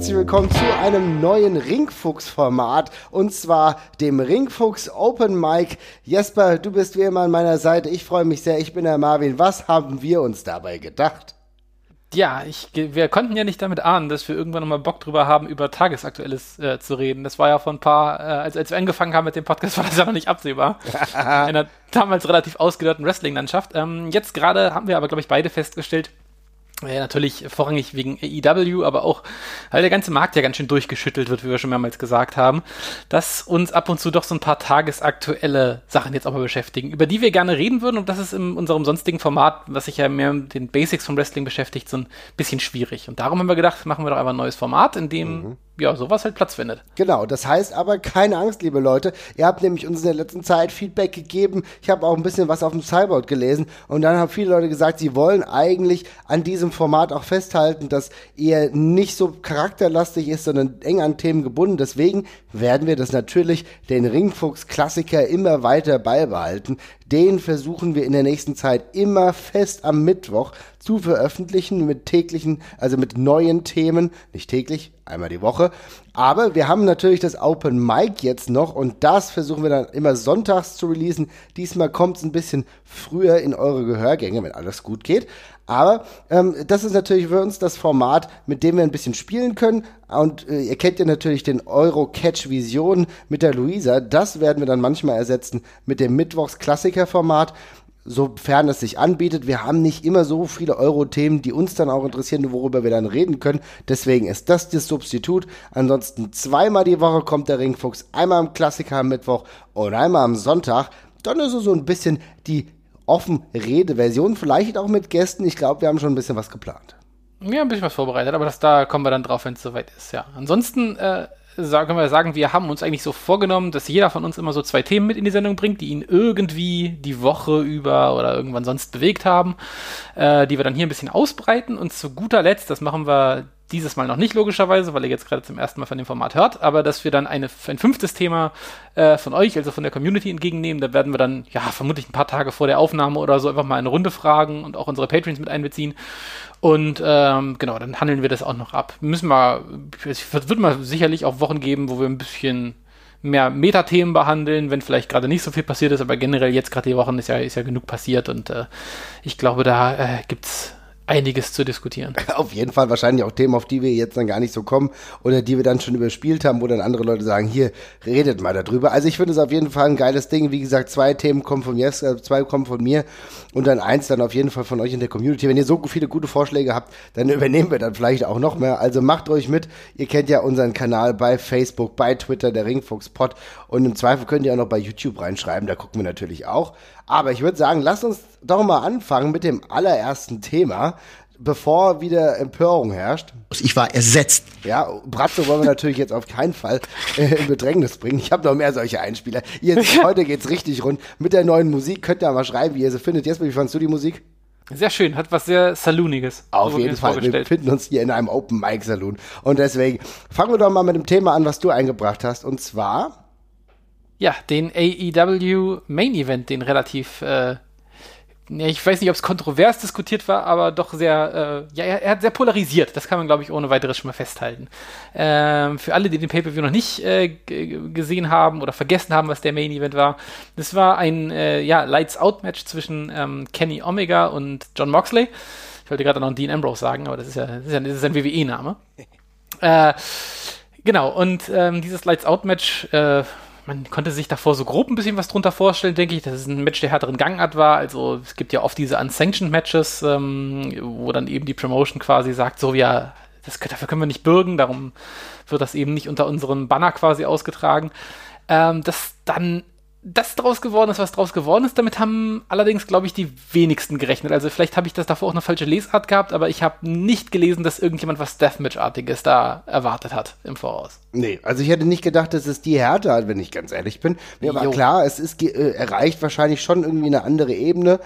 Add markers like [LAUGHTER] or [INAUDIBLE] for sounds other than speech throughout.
herzlich willkommen zu einem neuen Ringfuchs-Format und zwar dem Ringfuchs Open Mic. Jesper, du bist wie immer an meiner Seite. Ich freue mich sehr. Ich bin der Marvin. Was haben wir uns dabei gedacht? Ja, ich, wir konnten ja nicht damit ahnen, dass wir irgendwann nochmal Bock drüber haben, über Tagesaktuelles äh, zu reden. Das war ja vor ein paar, äh, als, als wir angefangen haben mit dem Podcast, [LAUGHS] war das ja noch nicht absehbar. [LAUGHS] In einer damals relativ ausgedörrten Wrestling-Landschaft. Ähm, jetzt gerade haben wir aber, glaube ich, beide festgestellt, ja, natürlich vorrangig wegen AEW, aber auch, weil der ganze Markt ja ganz schön durchgeschüttelt wird, wie wir schon mehrmals gesagt haben, dass uns ab und zu doch so ein paar tagesaktuelle Sachen jetzt auch mal beschäftigen, über die wir gerne reden würden und das ist in unserem sonstigen Format, was sich ja mehr mit den Basics vom Wrestling beschäftigt, so ein bisschen schwierig. Und darum haben wir gedacht, machen wir doch einfach ein neues Format, in dem mhm ja, sowas halt Platz findet. Genau, das heißt aber keine Angst, liebe Leute. Ihr habt nämlich uns in der letzten Zeit Feedback gegeben. Ich habe auch ein bisschen was auf dem Cyborg gelesen und dann haben viele Leute gesagt, sie wollen eigentlich an diesem Format auch festhalten, dass ihr nicht so charakterlastig ist, sondern eng an Themen gebunden. Deswegen werden wir das natürlich den Ringfuchs-Klassiker immer weiter beibehalten. Den versuchen wir in der nächsten Zeit immer fest am Mittwoch zu veröffentlichen mit täglichen, also mit neuen Themen, nicht täglich, einmal die Woche. Aber wir haben natürlich das Open Mic jetzt noch und das versuchen wir dann immer sonntags zu releasen. Diesmal kommt es ein bisschen früher in eure Gehörgänge, wenn alles gut geht. Aber ähm, das ist natürlich für uns das Format, mit dem wir ein bisschen spielen können. Und äh, ihr kennt ja natürlich den Euro-Catch Vision mit der Luisa. Das werden wir dann manchmal ersetzen mit dem Mittwochs-Klassiker-Format sofern es sich anbietet. Wir haben nicht immer so viele Euro-Themen, die uns dann auch interessieren, worüber wir dann reden können. Deswegen ist das das Substitut. Ansonsten zweimal die Woche kommt der Ringfuchs, einmal am Klassiker am Mittwoch und einmal am Sonntag. Dann ist es so ein bisschen die offen Rede-Version, vielleicht auch mit Gästen. Ich glaube, wir haben schon ein bisschen was geplant. Ja, ein bisschen was vorbereitet, aber das, da kommen wir dann drauf, wenn es soweit ist, ja. Ansonsten äh, können wir sagen, wir haben uns eigentlich so vorgenommen, dass jeder von uns immer so zwei Themen mit in die Sendung bringt, die ihn irgendwie die Woche über oder irgendwann sonst bewegt haben, äh, die wir dann hier ein bisschen ausbreiten. Und zu guter Letzt, das machen wir dieses Mal noch nicht logischerweise, weil ihr jetzt gerade zum ersten Mal von dem Format hört, aber dass wir dann eine, ein fünftes Thema äh, von euch, also von der Community entgegennehmen. Da werden wir dann, ja, vermutlich ein paar Tage vor der Aufnahme oder so einfach mal eine Runde fragen und auch unsere Patrons mit einbeziehen. Und ähm, genau, dann handeln wir das auch noch ab. Müssen wir, es wird mal sicherlich auch Wochen geben, wo wir ein bisschen mehr Metathemen behandeln, wenn vielleicht gerade nicht so viel passiert ist, aber generell jetzt gerade die Wochen ist ja, ist ja genug passiert und äh, ich glaube, da äh, gibt's einiges zu diskutieren. [LAUGHS] Auf jeden Fall wahrscheinlich auch Themen, auf die wir jetzt dann gar nicht so kommen oder die wir dann schon überspielt haben, wo dann andere Leute sagen, hier, redet mal darüber. Also ich finde es auf jeden Fall ein geiles Ding. Wie gesagt, zwei Themen kommen von mir, zwei kommen von mir und dann eins dann auf jeden Fall von euch in der Community. Wenn ihr so viele gute Vorschläge habt, dann [LAUGHS] übernehmen wir dann vielleicht auch noch mehr. Also macht euch mit. Ihr kennt ja unseren Kanal bei Facebook, bei Twitter, der Ringfuchs Pod und im Zweifel könnt ihr auch noch bei YouTube reinschreiben. Da gucken wir natürlich auch. Aber ich würde sagen, lasst uns doch mal anfangen mit dem allerersten Thema, bevor wieder Empörung herrscht. Ich war ersetzt. Ja, Bratzo wollen wir natürlich jetzt auf keinen Fall äh, in Bedrängnis bringen. Ich habe noch mehr solche Einspieler. Jetzt, heute geht's richtig rund. Mit der neuen Musik könnt ihr mal schreiben, wie ihr sie findet. Jesper, wie fandst du die Musik? Sehr schön, hat was sehr Salooniges. Auf jeden Fall. Wir befinden uns hier in einem Open Mic Saloon. Und deswegen fangen wir doch mal mit dem Thema an, was du eingebracht hast. Und zwar ja, den AEW Main Event, den relativ, äh, ich weiß nicht, ob es kontrovers diskutiert war, aber doch sehr, äh, ja, er, er, hat sehr polarisiert. Das kann man, glaube ich, ohne weiteres schon mal festhalten. Ähm, für alle, die den Pay-Per-View noch nicht äh, gesehen haben oder vergessen haben, was der Main Event war, das war ein, äh, ja, Lights-Out-Match zwischen ähm, Kenny Omega und John Moxley. Ich wollte gerade noch Dean Ambrose sagen, aber das ist ja, das ist, ja, das ist ein WWE-Name. [LAUGHS] äh, genau, und ähm, dieses Lights-Out-Match, äh, man konnte sich davor so grob ein bisschen was drunter vorstellen, denke ich, dass es ein Match der härteren Gangart war. Also es gibt ja oft diese Unsanctioned Matches, ähm, wo dann eben die Promotion quasi sagt, so ja, das, dafür können wir nicht bürgen, darum wird das eben nicht unter unserem Banner quasi ausgetragen. Ähm, das dann das draus geworden ist, was draus geworden ist, damit haben allerdings, glaube ich, die wenigsten gerechnet. Also vielleicht habe ich das davor auch eine falsche Lesart gehabt, aber ich habe nicht gelesen, dass irgendjemand was Deathmatch-artiges da erwartet hat im Voraus. Nee, also ich hätte nicht gedacht, dass es die Härte hat, wenn ich ganz ehrlich bin. Mir war klar, es ist äh, erreicht wahrscheinlich schon irgendwie eine andere Ebene.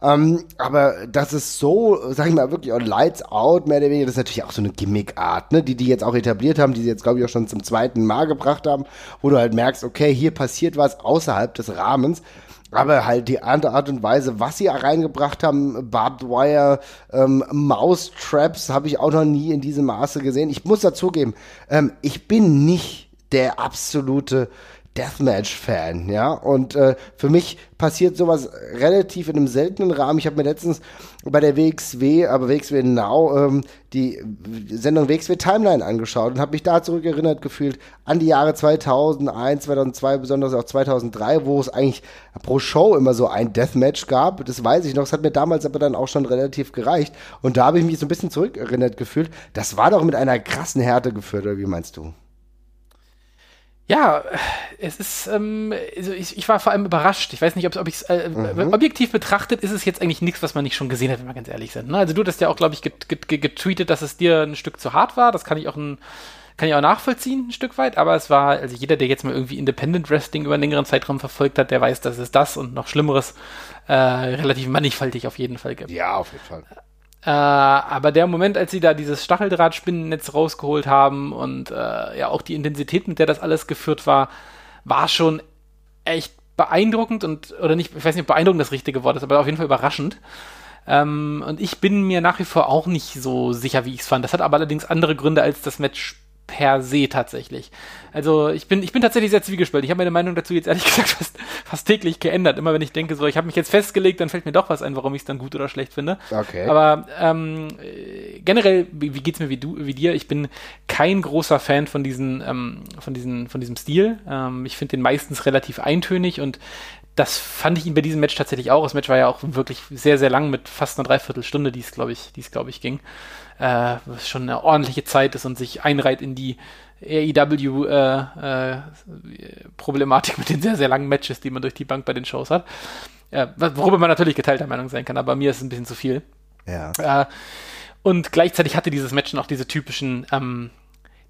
Ähm, aber das ist so, sag ich mal, wirklich auch Lights Out, mehr oder weniger, das ist natürlich auch so eine Gimmick-Art, ne, die die jetzt auch etabliert haben, die sie jetzt, glaube ich, auch schon zum zweiten Mal gebracht haben, wo du halt merkst, okay, hier passiert was außerhalb des Rahmens. aber halt die Art und Weise, was sie reingebracht haben, Barbed Wire, ähm, Mousetraps, habe ich auch noch nie in diesem Maße gesehen. Ich muss dazugeben, ähm, ich bin nicht der absolute Deathmatch-Fan, ja. Und äh, für mich passiert sowas relativ in einem seltenen Rahmen. Ich habe mir letztens bei der WXW, aber WXW Now, ähm, die Sendung WXW Timeline angeschaut und habe mich da zurückerinnert gefühlt an die Jahre 2001, 2002, besonders auch 2003, wo es eigentlich pro Show immer so ein Deathmatch gab. Das weiß ich noch. Das hat mir damals aber dann auch schon relativ gereicht. Und da habe ich mich so ein bisschen zurückerinnert gefühlt. Das war doch mit einer krassen Härte geführt, oder wie meinst du? Ja, es ist, ähm, also ich, ich, war vor allem überrascht. Ich weiß nicht, ob ich es äh, mhm. objektiv betrachtet, ist es jetzt eigentlich nichts, was man nicht schon gesehen hat, wenn wir ganz ehrlich sind. Ne? Also du hast ja auch, glaube ich, getweetet, dass es dir ein Stück zu hart war. Das kann ich auch ein, kann ich auch nachvollziehen, ein Stück weit, aber es war, also jeder, der jetzt mal irgendwie Independent Wrestling über einen längeren Zeitraum verfolgt hat, der weiß, dass es das und noch Schlimmeres äh, relativ mannigfaltig auf jeden Fall gibt. Ja, auf jeden Fall. Äh, aber der Moment, als sie da dieses Stacheldrahtspinnennetz rausgeholt haben und äh, ja auch die Intensität, mit der das alles geführt war, war schon echt beeindruckend und, oder nicht, ich weiß nicht, ob beeindruckend das richtige Wort ist, aber auf jeden Fall überraschend. Ähm, und ich bin mir nach wie vor auch nicht so sicher, wie ich es fand. Das hat aber allerdings andere Gründe als das Match per se tatsächlich. Also ich bin, ich bin tatsächlich sehr zwiegespalten. Ich habe meine Meinung dazu jetzt ehrlich [LAUGHS] gesagt fast, fast täglich geändert. Immer wenn ich denke, so, ich habe mich jetzt festgelegt, dann fällt mir doch was ein, warum ich es dann gut oder schlecht finde. Okay. Aber ähm, generell, wie, wie geht's mir wie du, wie dir? Ich bin kein großer Fan von diesen, ähm, von diesen, von diesem Stil. Ähm, ich finde den meistens relativ eintönig und das fand ich ihn bei diesem Match tatsächlich auch. Das Match war ja auch wirklich sehr, sehr lang mit fast einer Dreiviertelstunde, die es, glaube ich, die es, glaube ich, ging äh, was schon eine ordentliche Zeit ist und sich einreiht in die AEW-Problematik äh, äh, mit den sehr, sehr langen Matches, die man durch die Bank bei den Shows hat. Äh, worüber man natürlich geteilter Meinung sein kann, aber mir ist es ein bisschen zu viel. Ja. Äh, und gleichzeitig hatte dieses Match noch diese typischen ähm,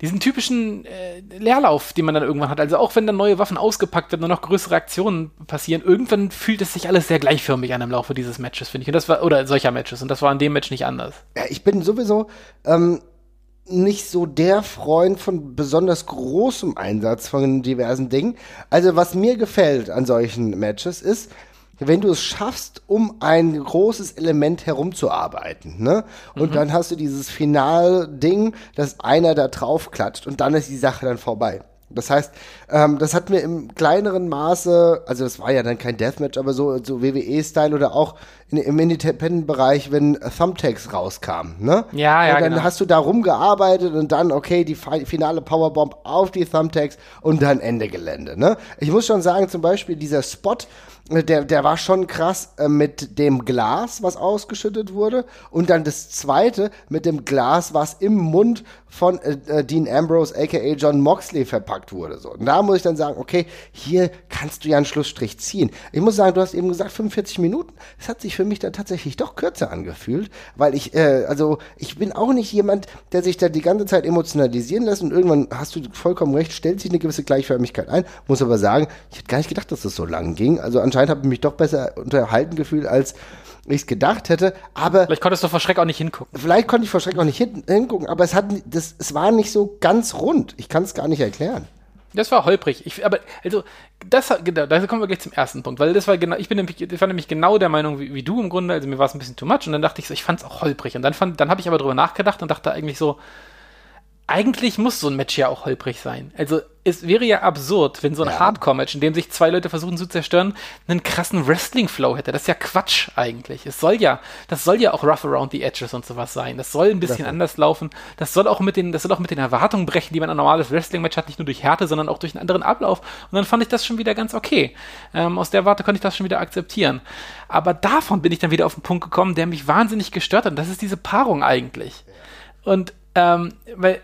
diesen typischen äh, Leerlauf, den man dann irgendwann hat. Also auch wenn dann neue Waffen ausgepackt werden und noch größere Aktionen passieren, irgendwann fühlt es sich alles sehr gleichförmig an im Laufe dieses Matches, finde ich. Und das war, oder solcher Matches. Und das war in dem Match nicht anders. Ja, ich bin sowieso ähm, nicht so der Freund von besonders großem Einsatz von diversen Dingen. Also was mir gefällt an solchen Matches ist, wenn du es schaffst, um ein großes Element herumzuarbeiten, ne? Und mhm. dann hast du dieses Final-Ding, dass einer da drauf klatscht und dann ist die Sache dann vorbei. Das heißt, ähm, das hat mir im kleineren Maße, also das war ja dann kein Deathmatch, aber so, so WWE-Style oder auch in, im Independent-Bereich, wenn Thumbtacks rauskamen, ne? Ja, ja, und dann genau. hast du da rumgearbeitet und dann, okay, die finale Powerbomb auf die Thumbtacks und dann Ende Gelände, ne? Ich muss schon sagen, zum Beispiel dieser Spot, der, der war schon krass äh, mit dem Glas, was ausgeschüttet wurde. Und dann das zweite mit dem Glas, was im Mund von äh, äh, Dean Ambrose, aka John Moxley, verpackt wurde. So. Und da muss ich dann sagen, okay, hier kannst du ja einen Schlussstrich ziehen. Ich muss sagen, du hast eben gesagt 45 Minuten. Das hat sich für mich dann tatsächlich doch kürzer angefühlt, weil ich, äh, also ich bin auch nicht jemand, der sich da die ganze Zeit emotionalisieren lässt und irgendwann hast du vollkommen recht, stellt sich eine gewisse Gleichförmigkeit ein. Muss aber sagen, ich hätte gar nicht gedacht, dass das so lang ging. Also anscheinend anscheinend habe ich mich doch besser unterhalten gefühlt, als ich es gedacht hätte. Aber vielleicht konntest du vor Schreck auch nicht hingucken. Vielleicht konnte ich vor Schreck auch nicht hin, hingucken, aber es hat, das, es war nicht so ganz rund. Ich kann es gar nicht erklären. Das war holprig. Ich, aber also das genau, da kommen wir gleich zum ersten Punkt, weil das war genau, ich bin nämlich, ich war nämlich genau der Meinung wie, wie du im Grunde. Also mir war es ein bisschen too much und dann dachte ich so, ich fand es auch holprig und dann fand, dann habe ich aber drüber nachgedacht und dachte eigentlich so, eigentlich muss so ein Match ja auch holprig sein. Also es wäre ja absurd, wenn so ein ja. Hardcore-Match, in dem sich zwei Leute versuchen zu zerstören, einen krassen Wrestling-Flow hätte. Das ist ja Quatsch eigentlich. Es soll ja, das soll ja auch rough around the edges und sowas sein. Das soll ein bisschen das anders laufen. Das soll auch mit den, das soll auch mit den Erwartungen brechen, die man an ein normales Wrestling-Match hat, nicht nur durch Härte, sondern auch durch einen anderen Ablauf. Und dann fand ich das schon wieder ganz okay. Ähm, aus der Warte konnte ich das schon wieder akzeptieren. Aber davon bin ich dann wieder auf den Punkt gekommen, der mich wahnsinnig gestört hat. Und das ist diese Paarung eigentlich. Und ähm, weil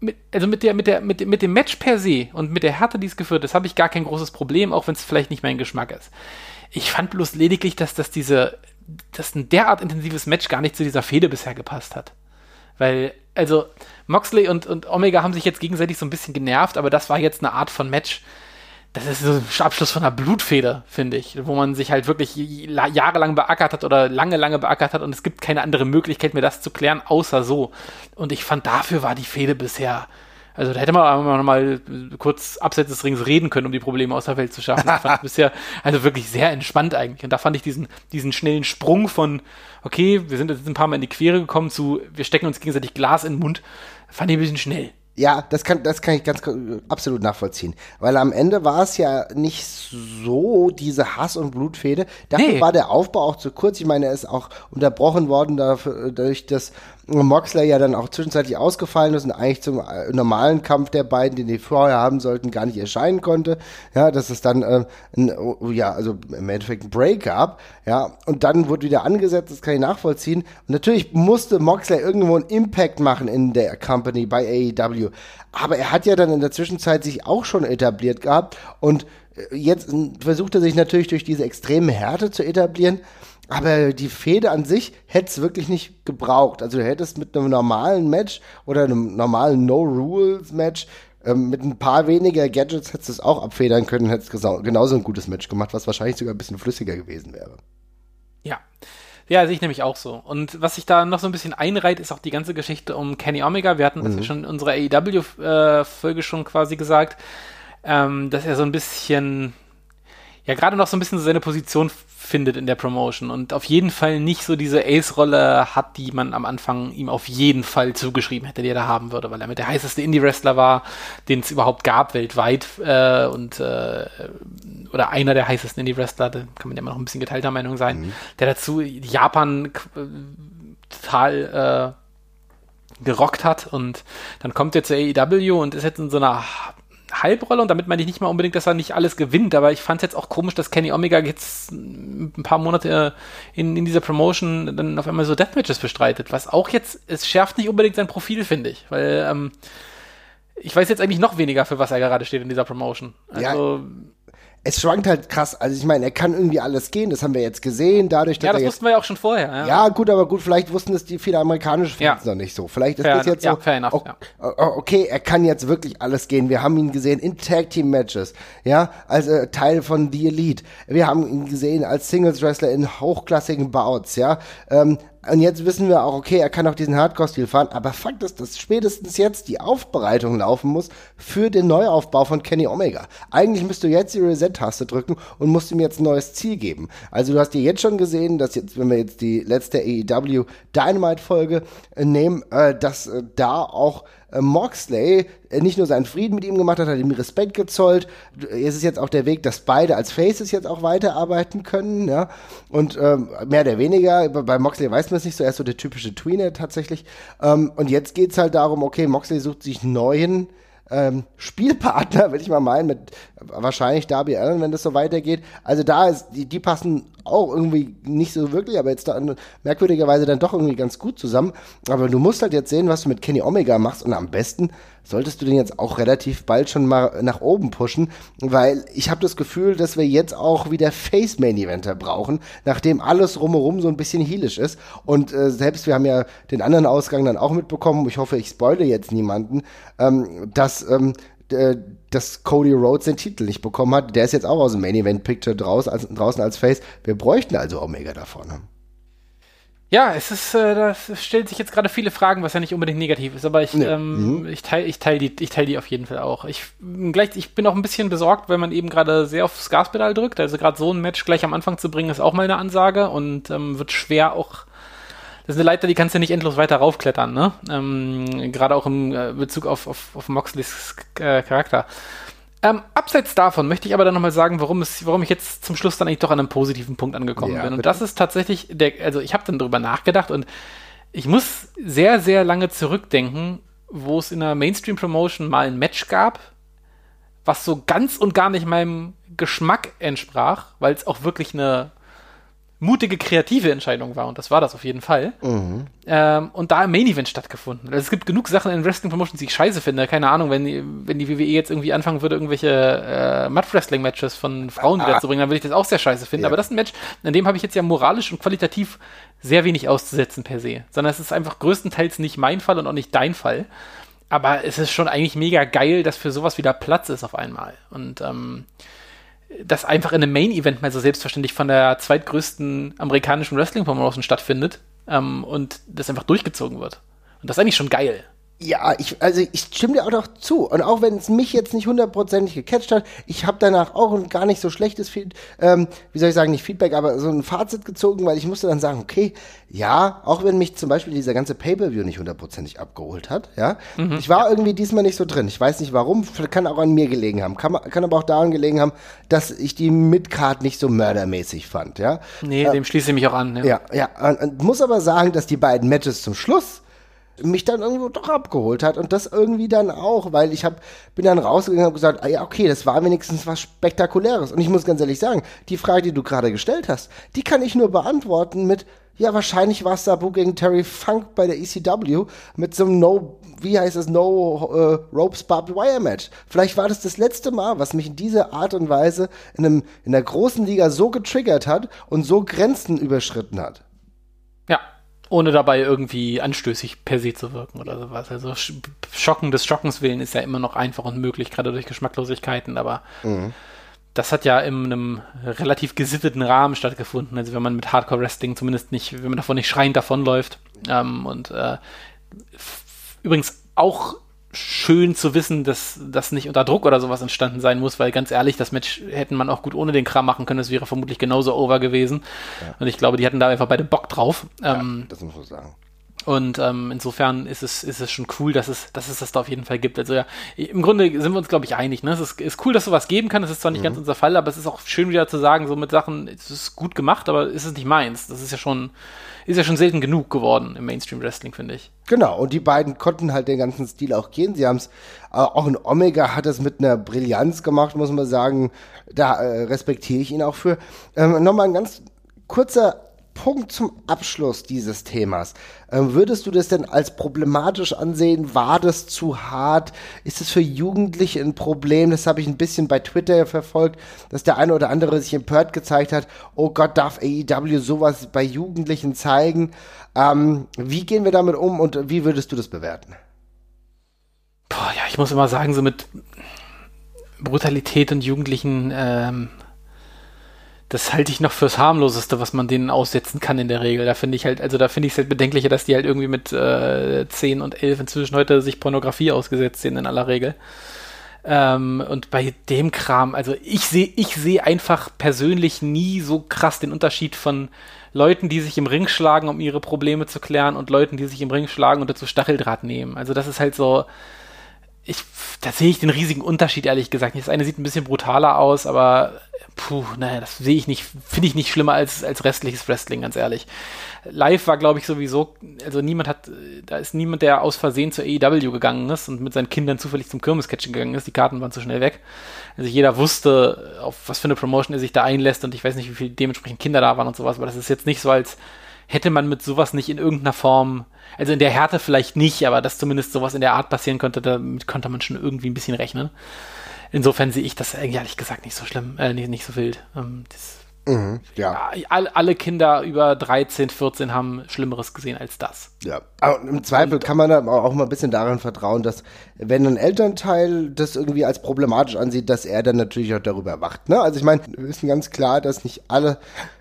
mit, also mit der, mit der, mit, mit dem Match per se und mit der Härte, die es geführt ist, habe ich gar kein großes Problem, auch wenn es vielleicht nicht mein Geschmack ist. Ich fand bloß lediglich, dass das diese, dass ein derart intensives Match gar nicht zu dieser Fehde bisher gepasst hat. Weil, also, Moxley und, und Omega haben sich jetzt gegenseitig so ein bisschen genervt, aber das war jetzt eine Art von Match, das ist so ein Abschluss von einer Blutfeder, finde ich, wo man sich halt wirklich jahrelang beackert hat oder lange, lange beackert hat und es gibt keine andere Möglichkeit mehr, das zu klären, außer so. Und ich fand, dafür war die Fehde bisher Also da hätte man mal kurz abseits des Rings reden können, um die Probleme aus der Welt zu schaffen. Das fand [LAUGHS] ich bisher also wirklich sehr entspannt eigentlich. Und da fand ich diesen, diesen schnellen Sprung von, okay, wir sind jetzt ein paar Mal in die Quere gekommen zu, wir stecken uns gegenseitig Glas in den Mund, fand ich ein bisschen schnell. Ja, das kann, das kann ich ganz absolut nachvollziehen. Weil am Ende war es ja nicht so diese Hass- und Blutfehde. Dafür nee. war der Aufbau auch zu kurz. Ich meine, er ist auch unterbrochen worden dafür, dadurch, dass Moxley ja dann auch zwischenzeitlich ausgefallen ist und eigentlich zum äh, normalen Kampf der beiden, den die vorher haben sollten, gar nicht erscheinen konnte. Ja, dass es dann äh, ein, oh, ja, also im Endeffekt ein Break gab. Ja, und dann wurde wieder angesetzt, das kann ich nachvollziehen. Und natürlich musste Moxley irgendwo einen Impact machen in der Company bei AEW. Aber er hat ja dann in der Zwischenzeit sich auch schon etabliert gehabt und äh, jetzt versucht er sich natürlich durch diese extreme Härte zu etablieren. Aber die Fehde an sich hätte es wirklich nicht gebraucht. Also du hättest mit einem normalen Match oder einem normalen No-Rules-Match ähm, mit ein paar weniger Gadgets hättest du es auch abfedern können, hättest genauso ein gutes Match gemacht, was wahrscheinlich sogar ein bisschen flüssiger gewesen wäre. Ja. Ja, sehe ich nämlich auch so. Und was sich da noch so ein bisschen einreiht, ist auch die ganze Geschichte um Kenny Omega. Wir hatten das mhm. schon in unserer AEW-Folge äh, schon quasi gesagt, ähm, dass er so ein bisschen, ja, gerade noch so ein bisschen so seine Position findet in der Promotion und auf jeden Fall nicht so diese Ace-Rolle hat, die man am Anfang ihm auf jeden Fall zugeschrieben hätte, die er da haben würde, weil er mit der heißeste Indie-Wrestler war, den es überhaupt gab weltweit äh, und äh, oder einer der heißesten Indie-Wrestler, da kann man ja immer noch ein bisschen geteilter Meinung sein, mhm. der dazu Japan total äh, gerockt hat und dann kommt er zur AEW und ist jetzt in so einer Halbrolle und damit meine ich nicht mal unbedingt, dass er nicht alles gewinnt, aber ich fand es jetzt auch komisch, dass Kenny Omega jetzt ein paar Monate in, in dieser Promotion dann auf einmal so Deathmatches bestreitet, was auch jetzt, es schärft nicht unbedingt sein Profil, finde ich, weil ähm, ich weiß jetzt eigentlich noch weniger, für was er gerade steht in dieser Promotion. Also, ja es schwankt halt krass. Also ich meine, er kann irgendwie alles gehen, das haben wir jetzt gesehen, dadurch, dass Ja, das wussten wir ja auch schon vorher. Ja. ja, gut, aber gut, vielleicht wussten es die viele amerikanische Fans ja. noch nicht so. Vielleicht ist fair, das jetzt so, ja, enough, okay, okay, er kann jetzt wirklich alles gehen. Wir haben ihn gesehen in Tag Team Matches, ja, als äh, Teil von The Elite. Wir haben ihn gesehen als Singles Wrestler in hochklassigen Bouts, ja. Ähm, und jetzt wissen wir auch, okay, er kann auch diesen Hardcore-Stil fahren, aber Fakt ist, dass spätestens jetzt die Aufbereitung laufen muss für den Neuaufbau von Kenny Omega. Eigentlich müsst du jetzt die Reset-Taste drücken und musst ihm jetzt ein neues Ziel geben. Also du hast dir jetzt schon gesehen, dass jetzt, wenn wir jetzt die letzte AEW Dynamite-Folge nehmen, äh, dass äh, da auch äh, Moxley äh, nicht nur seinen Frieden mit ihm gemacht hat, hat ihm Respekt gezollt. Es ist jetzt auch der Weg, dass beide als Faces jetzt auch weiterarbeiten können, ja. Und ähm, mehr oder weniger, bei Moxley weiß man es nicht so, er ist so der typische Tweener tatsächlich. Ähm, und jetzt geht's halt darum, okay, Moxley sucht sich neuen ähm, Spielpartner, [LAUGHS] will ich mal meinen, mit wahrscheinlich Darby Allen, wenn das so weitergeht. Also da ist, die, die passen auch irgendwie nicht so wirklich, aber jetzt da merkwürdigerweise dann doch irgendwie ganz gut zusammen. Aber du musst halt jetzt sehen, was du mit Kenny Omega machst. Und am besten solltest du den jetzt auch relativ bald schon mal nach oben pushen, weil ich habe das Gefühl, dass wir jetzt auch wieder Face Main Eventer brauchen, nachdem alles rumherum so ein bisschen heelisch ist. Und äh, selbst wir haben ja den anderen Ausgang dann auch mitbekommen, ich hoffe, ich spoile jetzt niemanden, ähm, dass ähm, dass Cody Rhodes den Titel nicht bekommen hat. Der ist jetzt auch aus dem Main Event Picture draußen als, draußen als Face. Wir bräuchten also Omega da vorne. Ja, es ist, äh, das stellt sich jetzt gerade viele Fragen, was ja nicht unbedingt negativ ist, aber ich, nee. ähm, mhm. ich teile ich teil die, ich teil die auf jeden Fall auch. Ich, gleich, ich bin auch ein bisschen besorgt, weil man eben gerade sehr aufs Gaspedal drückt. Also gerade so ein Match gleich am Anfang zu bringen, ist auch mal eine Ansage und ähm, wird schwer auch. Das ist eine Leiter, die kannst du nicht endlos weiter raufklettern, ne? Ähm, gerade auch im äh, Bezug auf, auf, auf Moxleys äh, Charakter. Ähm, abseits davon möchte ich aber dann nochmal sagen, warum, es, warum ich jetzt zum Schluss dann eigentlich doch an einem positiven Punkt angekommen ja, bin. Und bitte. das ist tatsächlich, der, also ich habe dann darüber nachgedacht und ich muss sehr, sehr lange zurückdenken, wo es in der Mainstream-Promotion mal ein Match gab, was so ganz und gar nicht meinem Geschmack entsprach, weil es auch wirklich eine mutige, kreative Entscheidung war, und das war das auf jeden Fall. Mhm. Ähm, und da im Main Event stattgefunden. Also es gibt genug Sachen in Wrestling Promotions, die ich scheiße finde. Keine Ahnung, wenn die, wenn die WWE jetzt irgendwie anfangen würde, irgendwelche äh, Mud Wrestling Matches von Frauen ah. wiederzubringen, dann würde ich das auch sehr scheiße finden. Ja. Aber das ist ein Match, in dem habe ich jetzt ja moralisch und qualitativ sehr wenig auszusetzen per se. Sondern es ist einfach größtenteils nicht mein Fall und auch nicht dein Fall. Aber es ist schon eigentlich mega geil, dass für sowas wieder Platz ist auf einmal. Und ähm, das einfach in einem Main-Event mal so selbstverständlich von der zweitgrößten amerikanischen Wrestling-Promotion stattfindet ähm, und das einfach durchgezogen wird. Und das ist eigentlich schon geil. Ja, ich, also ich stimme dir auch noch zu. Und auch wenn es mich jetzt nicht hundertprozentig gecatcht hat, ich habe danach auch ein gar nicht so schlechtes, Feed, ähm, wie soll ich sagen, nicht Feedback, aber so ein Fazit gezogen, weil ich musste dann sagen, okay, ja, auch wenn mich zum Beispiel dieser ganze Pay-Per-View nicht hundertprozentig abgeholt hat, ja, mhm. ich war irgendwie diesmal nicht so drin. Ich weiß nicht warum, kann auch an mir gelegen haben, kann, kann aber auch daran gelegen haben, dass ich die Midcard nicht so mördermäßig fand, ja. Nee, äh, dem schließe ich mich auch an. Ja, ja, ja muss aber sagen, dass die beiden Matches zum Schluss mich dann irgendwo doch abgeholt hat und das irgendwie dann auch, weil ich hab, bin dann rausgegangen und gesagt, ah ja, okay, das war wenigstens was Spektakuläres. Und ich muss ganz ehrlich sagen, die Frage, die du gerade gestellt hast, die kann ich nur beantworten mit, ja, wahrscheinlich war es Sabu gegen Terry Funk bei der ECW mit so einem No, wie heißt es, No uh, Ropes Barbed Wire Match. Vielleicht war das das letzte Mal, was mich in dieser Art und Weise in, einem, in der großen Liga so getriggert hat und so Grenzen überschritten hat. Ja, ohne dabei irgendwie anstößig per se zu wirken oder sowas. Also Schocken des Schockens willen ist ja immer noch einfach und möglich, gerade durch Geschmacklosigkeiten, aber mhm. das hat ja in einem relativ gesitteten Rahmen stattgefunden. Also wenn man mit Hardcore Wrestling zumindest nicht, wenn man davon nicht schreiend davonläuft. Ähm, und äh, übrigens auch schön zu wissen, dass das nicht unter Druck oder sowas entstanden sein muss, weil ganz ehrlich, das Match hätten man auch gut ohne den Kram machen können. Es wäre vermutlich genauso over gewesen. Ja. Und ich glaube, die hatten da einfach beide Bock drauf. Ja, ähm, das muss man sagen. Und ähm, insofern ist es, ist es schon cool, dass es, dass es das da auf jeden Fall gibt. Also ja, im Grunde sind wir uns, glaube ich, einig. Ne? Es ist, ist cool, dass sowas geben kann. Das ist zwar nicht mhm. ganz unser Fall, aber es ist auch schön wieder zu sagen, so mit Sachen, es ist gut gemacht, aber ist es nicht meins. Das ist ja schon, ist ja schon selten genug geworden im Mainstream Wrestling, finde ich. Genau, und die beiden konnten halt den ganzen Stil auch gehen. Sie haben es, äh, auch in Omega hat es mit einer Brillanz gemacht, muss man sagen. Da äh, respektiere ich ihn auch für. Ähm, Nochmal ein ganz kurzer Punkt zum Abschluss dieses Themas. Ähm, würdest du das denn als problematisch ansehen? War das zu hart? Ist es für Jugendliche ein Problem? Das habe ich ein bisschen bei Twitter verfolgt, dass der eine oder andere sich empört gezeigt hat. Oh Gott, darf AEW sowas bei Jugendlichen zeigen? Ähm, wie gehen wir damit um und wie würdest du das bewerten? Boah, ja, ich muss immer sagen, so mit Brutalität und Jugendlichen ähm, das halte ich noch fürs harmloseste, was man denen aussetzen kann in der Regel. Da finde ich halt, also da finde ich es halt bedenklicher, dass die halt irgendwie mit äh, 10 und 11 inzwischen heute sich Pornografie ausgesetzt sind in aller Regel. Ähm, und bei dem Kram, also ich sehe ich sehe einfach persönlich nie so krass den Unterschied von Leuten, die sich im Ring schlagen, um ihre Probleme zu klären, und Leuten, die sich im Ring schlagen und dazu Stacheldraht nehmen. Also das ist halt so, ich, da sehe ich den riesigen Unterschied, ehrlich gesagt. Das eine sieht ein bisschen brutaler aus, aber puh, naja, das sehe ich nicht, finde ich nicht schlimmer als, als restliches Wrestling, ganz ehrlich. Live war, glaube ich, sowieso, also niemand hat, da ist niemand, der aus Versehen zur AEW gegangen ist und mit seinen Kindern zufällig zum Kirmesketchen gegangen ist. Die Karten waren zu schnell weg. Also jeder wusste, auf was für eine Promotion er sich da einlässt und ich weiß nicht, wie viele dementsprechend Kinder da waren und sowas, aber das ist jetzt nicht so, als hätte man mit sowas nicht in irgendeiner Form, also in der Härte vielleicht nicht, aber dass zumindest sowas in der Art passieren könnte, damit konnte man schon irgendwie ein bisschen rechnen. Insofern sehe ich das ehrlich gesagt nicht so schlimm, äh, nicht, nicht so wild. Ähm, das, mhm, ja. Alle, Kinder über 13, 14 haben Schlimmeres gesehen als das. Ja, aber im Zweifel kann man auch mal ein bisschen daran vertrauen, dass wenn ein Elternteil das irgendwie als problematisch ansieht, dass er dann natürlich auch darüber wacht. Ne? Also ich meine, wir wissen ganz klar, dass nicht alle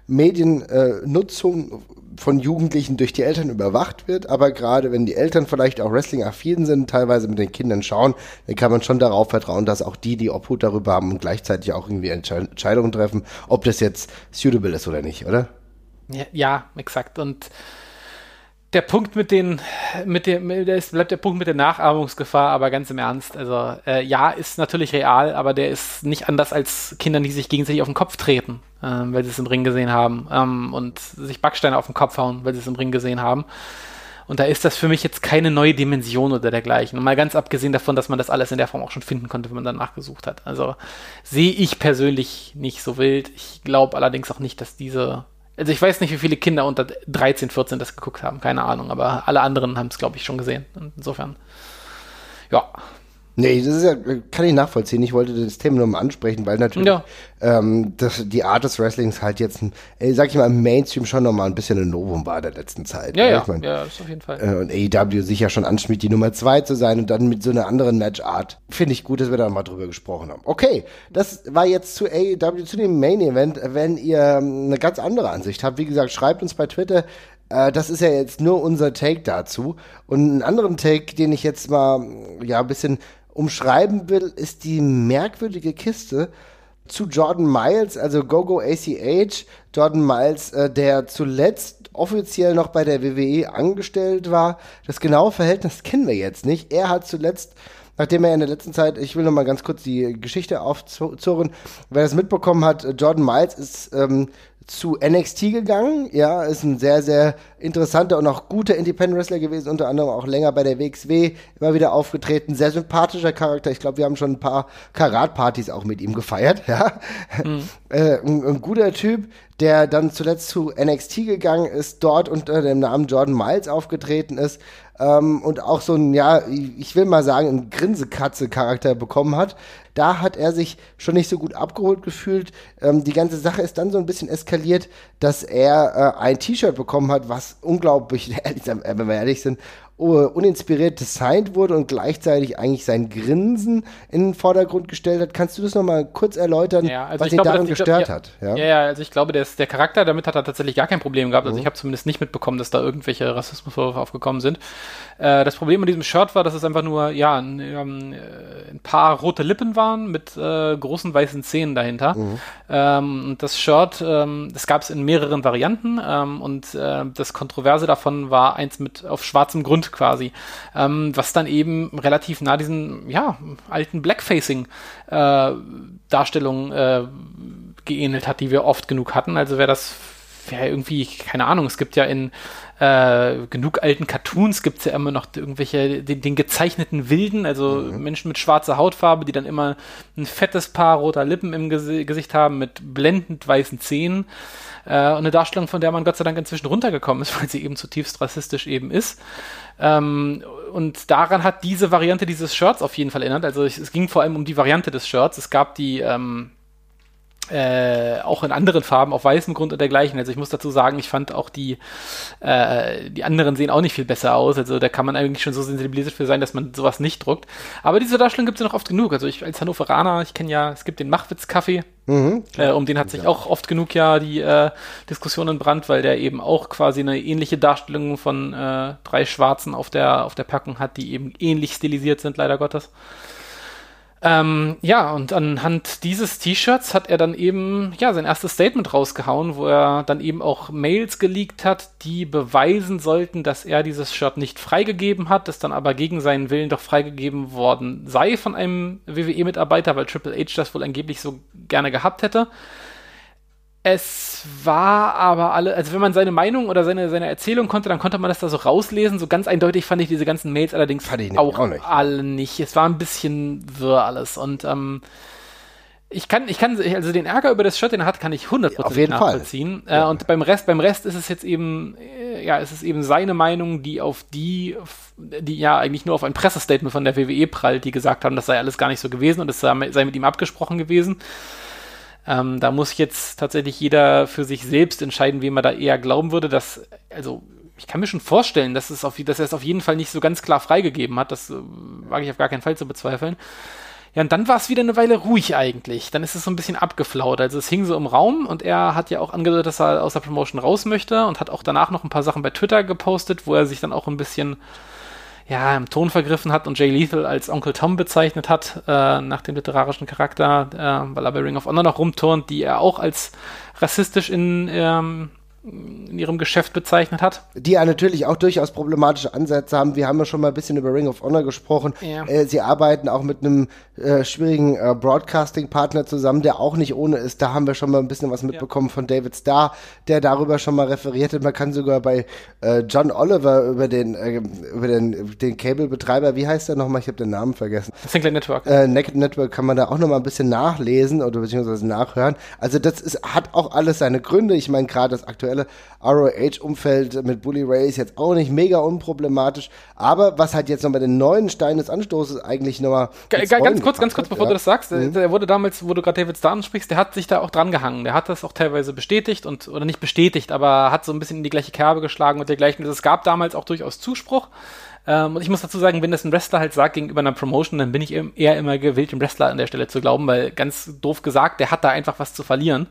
Mediennutzung von Jugendlichen durch die Eltern überwacht wird, aber gerade wenn die Eltern vielleicht auch Wrestling-affin sind, teilweise mit den Kindern schauen, dann kann man schon darauf vertrauen, dass auch die die Obhut darüber haben und gleichzeitig auch irgendwie Entscheidungen treffen, ob das jetzt suitable ist oder nicht, oder? Ja, ja exakt. Und der Punkt mit den, mit dem, es bleibt der Punkt mit der Nachahmungsgefahr, aber ganz im Ernst. Also, äh, ja, ist natürlich real, aber der ist nicht anders als Kindern, die sich gegenseitig auf den Kopf treten, äh, weil sie es im Ring gesehen haben, ähm, und sich Backsteine auf den Kopf hauen, weil sie es im Ring gesehen haben. Und da ist das für mich jetzt keine neue Dimension oder dergleichen. Und mal ganz abgesehen davon, dass man das alles in der Form auch schon finden konnte, wenn man danach gesucht hat. Also sehe ich persönlich nicht so wild. Ich glaube allerdings auch nicht, dass diese also ich weiß nicht, wie viele Kinder unter 13, 14 das geguckt haben, keine Ahnung, aber alle anderen haben es, glaube ich, schon gesehen. Insofern, ja, Nee, das ist ja, kann ich nachvollziehen. Ich wollte das Thema nur mal ansprechen, weil natürlich ja. ähm, das, die Art des Wrestlings halt jetzt, äh, sag ich mal, im Mainstream schon noch mal ein bisschen ein Novum war der letzten Zeit. Ja, ne? ja, ich mein, ja, ist auf jeden Fall. Äh, und AEW sich ja schon anschmiert, die Nummer zwei zu sein und dann mit so einer anderen Matchart. Finde ich gut, dass wir da mal drüber gesprochen haben. Okay, das war jetzt zu AEW, zu dem Main Event. Wenn ihr ähm, eine ganz andere Ansicht habt, wie gesagt, schreibt uns bei Twitter Äh, das ist ja jetzt nur unser Take dazu. Und einen anderen Take, den ich jetzt mal ja ein bisschen umschreiben will, ist die merkwürdige Kiste zu Jordan Miles, also Gogo ACH. Jordan Miles, äh, der zuletzt offiziell noch bei der WWE angestellt war. Das genaue Verhältnis kennen wir jetzt nicht. Er hat zuletzt nachdem er in der letzten Zeit, ich will noch mal ganz kurz die Geschichte aufzurren, wer das mitbekommen hat, Jordan Miles ist ähm, zu NXT gegangen. Ja, ist ein sehr, sehr interessanter und auch guter Independent Wrestler gewesen, unter anderem auch länger bei der WXW, immer wieder aufgetreten, sehr sympathischer Charakter. Ich glaube, wir haben schon ein paar Karatpartys auch mit ihm gefeiert, ja. Mhm. [LAUGHS] Äh, ein, ein, guter Typ, der dann zuletzt zu NXT gegangen ist, dort unter dem Namen Jordan Miles aufgetreten ist ähm, und auch so ein, ja, ich will mal sagen, ein Grinsekatze-Charakter bekommen hat. Da hat er sich schon nicht so gut abgeholt gefühlt. Ähm, die ganze Sache ist dann so ein bisschen eskaliert, dass er äh, ein T-Shirt bekommen hat, was unglaublich, [LAUGHS] wenn wir ehrlich sind, uninspiriert designt wurde und gleichzeitig eigentlich sein Grinsen in den Vordergrund gestellt hat. Kannst du das nochmal kurz erläutern, ja, also was ihn daran gestört ja, hat? Ja? ja, also ich glaube, der, ist, der Charakter, damit hat er tatsächlich gar kein Problem gehabt. Also mhm. ich habe zumindest nicht mitbekommen, dass da irgendwelche Rassismusvorwürfe aufgekommen sind. Äh, das Problem mit diesem Shirt war, dass es einfach nur, ja, ein, ähm, äh, ein paar rote Lippen waren mit äh, großen weißen Zähnen dahinter. Mhm. Ähm, und das Shirt, ähm, das gab es in mehreren Varianten ähm, und äh, das Kontroverse davon war eins mit auf schwarzem Grund quasi, ähm, was dann eben relativ nah diesen, ja, alten Blackfacing-Darstellungen äh, äh, geähnelt hat, die wir oft genug hatten. Also wäre das ja irgendwie, keine Ahnung, es gibt ja in äh, genug alten Cartoons, gibt es ja immer noch irgendwelche, den, den gezeichneten Wilden, also mhm. Menschen mit schwarzer Hautfarbe, die dann immer ein fettes Paar roter Lippen im Ges Gesicht haben mit blendend weißen Zähnen. Äh, eine Darstellung, von der man Gott sei Dank inzwischen runtergekommen ist, [LAUGHS] weil sie eben zutiefst rassistisch eben ist. Ähm, und daran hat diese Variante dieses Shirts auf jeden Fall erinnert. Also es, es ging vor allem um die Variante des Shirts. Es gab die ähm, äh, auch in anderen Farben, auf weißem Grund und dergleichen. Also ich muss dazu sagen, ich fand auch die, äh, die anderen sehen auch nicht viel besser aus. Also da kann man eigentlich schon so sensibilisiert für sein, dass man sowas nicht druckt. Aber diese Darstellung gibt es ja noch oft genug. Also ich als Hannoveraner, ich kenne ja, es gibt den Machwitz-Kaffee. Mhm, äh, um den hat sich ja. auch oft genug ja die äh, Diskussion entbrannt, weil der eben auch quasi eine ähnliche Darstellung von äh, drei Schwarzen auf der, auf der Packung hat, die eben ähnlich stilisiert sind, leider Gottes. Ähm, ja, und anhand dieses T-Shirts hat er dann eben ja sein erstes Statement rausgehauen, wo er dann eben auch Mails geleakt hat, die beweisen sollten, dass er dieses Shirt nicht freigegeben hat, das dann aber gegen seinen Willen doch freigegeben worden sei von einem WWE-Mitarbeiter, weil Triple H das wohl angeblich so gerne gehabt hätte. Es war aber alle, also wenn man seine Meinung oder seine, seine Erzählung konnte, dann konnte man das da so rauslesen. So ganz eindeutig fand ich diese ganzen Mails allerdings auch, auch nicht. alle nicht. Es war ein bisschen wirr alles. Und ähm, ich kann, ich kann, also den Ärger über das Shirt, den er hat, kann ich 100% nachvollziehen. Äh, ja. Und beim Rest, beim Rest ist es jetzt eben, äh, ja, es ist eben seine Meinung, die auf die, die ja eigentlich nur auf ein Pressestatement von der WWE prallt, die gesagt haben, das sei alles gar nicht so gewesen und es sei mit ihm abgesprochen gewesen. Ähm, da muss jetzt tatsächlich jeder für sich selbst entscheiden, wem er da eher glauben würde. Dass, also ich kann mir schon vorstellen, dass, es auf, dass er es auf jeden Fall nicht so ganz klar freigegeben hat. Das äh, wage ich auf gar keinen Fall zu bezweifeln. Ja, und dann war es wieder eine Weile ruhig eigentlich. Dann ist es so ein bisschen abgeflaut. Also es hing so im Raum und er hat ja auch angedeutet, dass er aus der Promotion raus möchte und hat auch danach noch ein paar Sachen bei Twitter gepostet, wo er sich dann auch ein bisschen ja, im Ton vergriffen hat und Jay Lethal als Onkel Tom bezeichnet hat, äh, nach dem literarischen Charakter, äh, weil er bei Ring of Honor noch rumturnt, die er auch als rassistisch in ähm, in ihrem Geschäft bezeichnet hat. Die ja natürlich auch durchaus problematische Ansätze haben. Wir haben ja schon mal ein bisschen über Ring of Honor gesprochen. Ja. Äh, sie arbeiten auch mit einem äh, schwierigen äh, Broadcasting-Partner zusammen, der auch nicht ohne ist. Da haben wir schon mal ein bisschen was mitbekommen ja. von David Starr, der darüber schon mal referiert hat. Man kann sogar bei äh, John Oliver über den äh, über den, den Cable-Betreiber, wie heißt der nochmal? Ich habe den Namen vergessen. Sinclair Network. Äh, Naked Network kann man da auch noch mal ein bisschen nachlesen oder beziehungsweise nachhören. Also das ist, hat auch alles seine Gründe. Ich meine gerade das aktuelle aktuelle ROH-Umfeld mit Bully Ray ist jetzt auch nicht mega unproblematisch. Aber was halt jetzt noch bei den neuen Steinen des Anstoßes eigentlich nochmal. Ganz kurz, ganz kurz, bevor ja. du das sagst, mhm. der wurde damals, wo du gerade David Starr ansprichst, der hat sich da auch dran gehangen. Der hat das auch teilweise bestätigt und, oder nicht bestätigt, aber hat so ein bisschen in die gleiche Kerbe geschlagen und dergleichen. Es gab damals auch durchaus Zuspruch. Ähm, und ich muss dazu sagen, wenn das ein Wrestler halt sagt gegenüber einer Promotion, dann bin ich eher immer gewillt, dem Wrestler an der Stelle zu glauben, weil ganz doof gesagt, der hat da einfach was zu verlieren.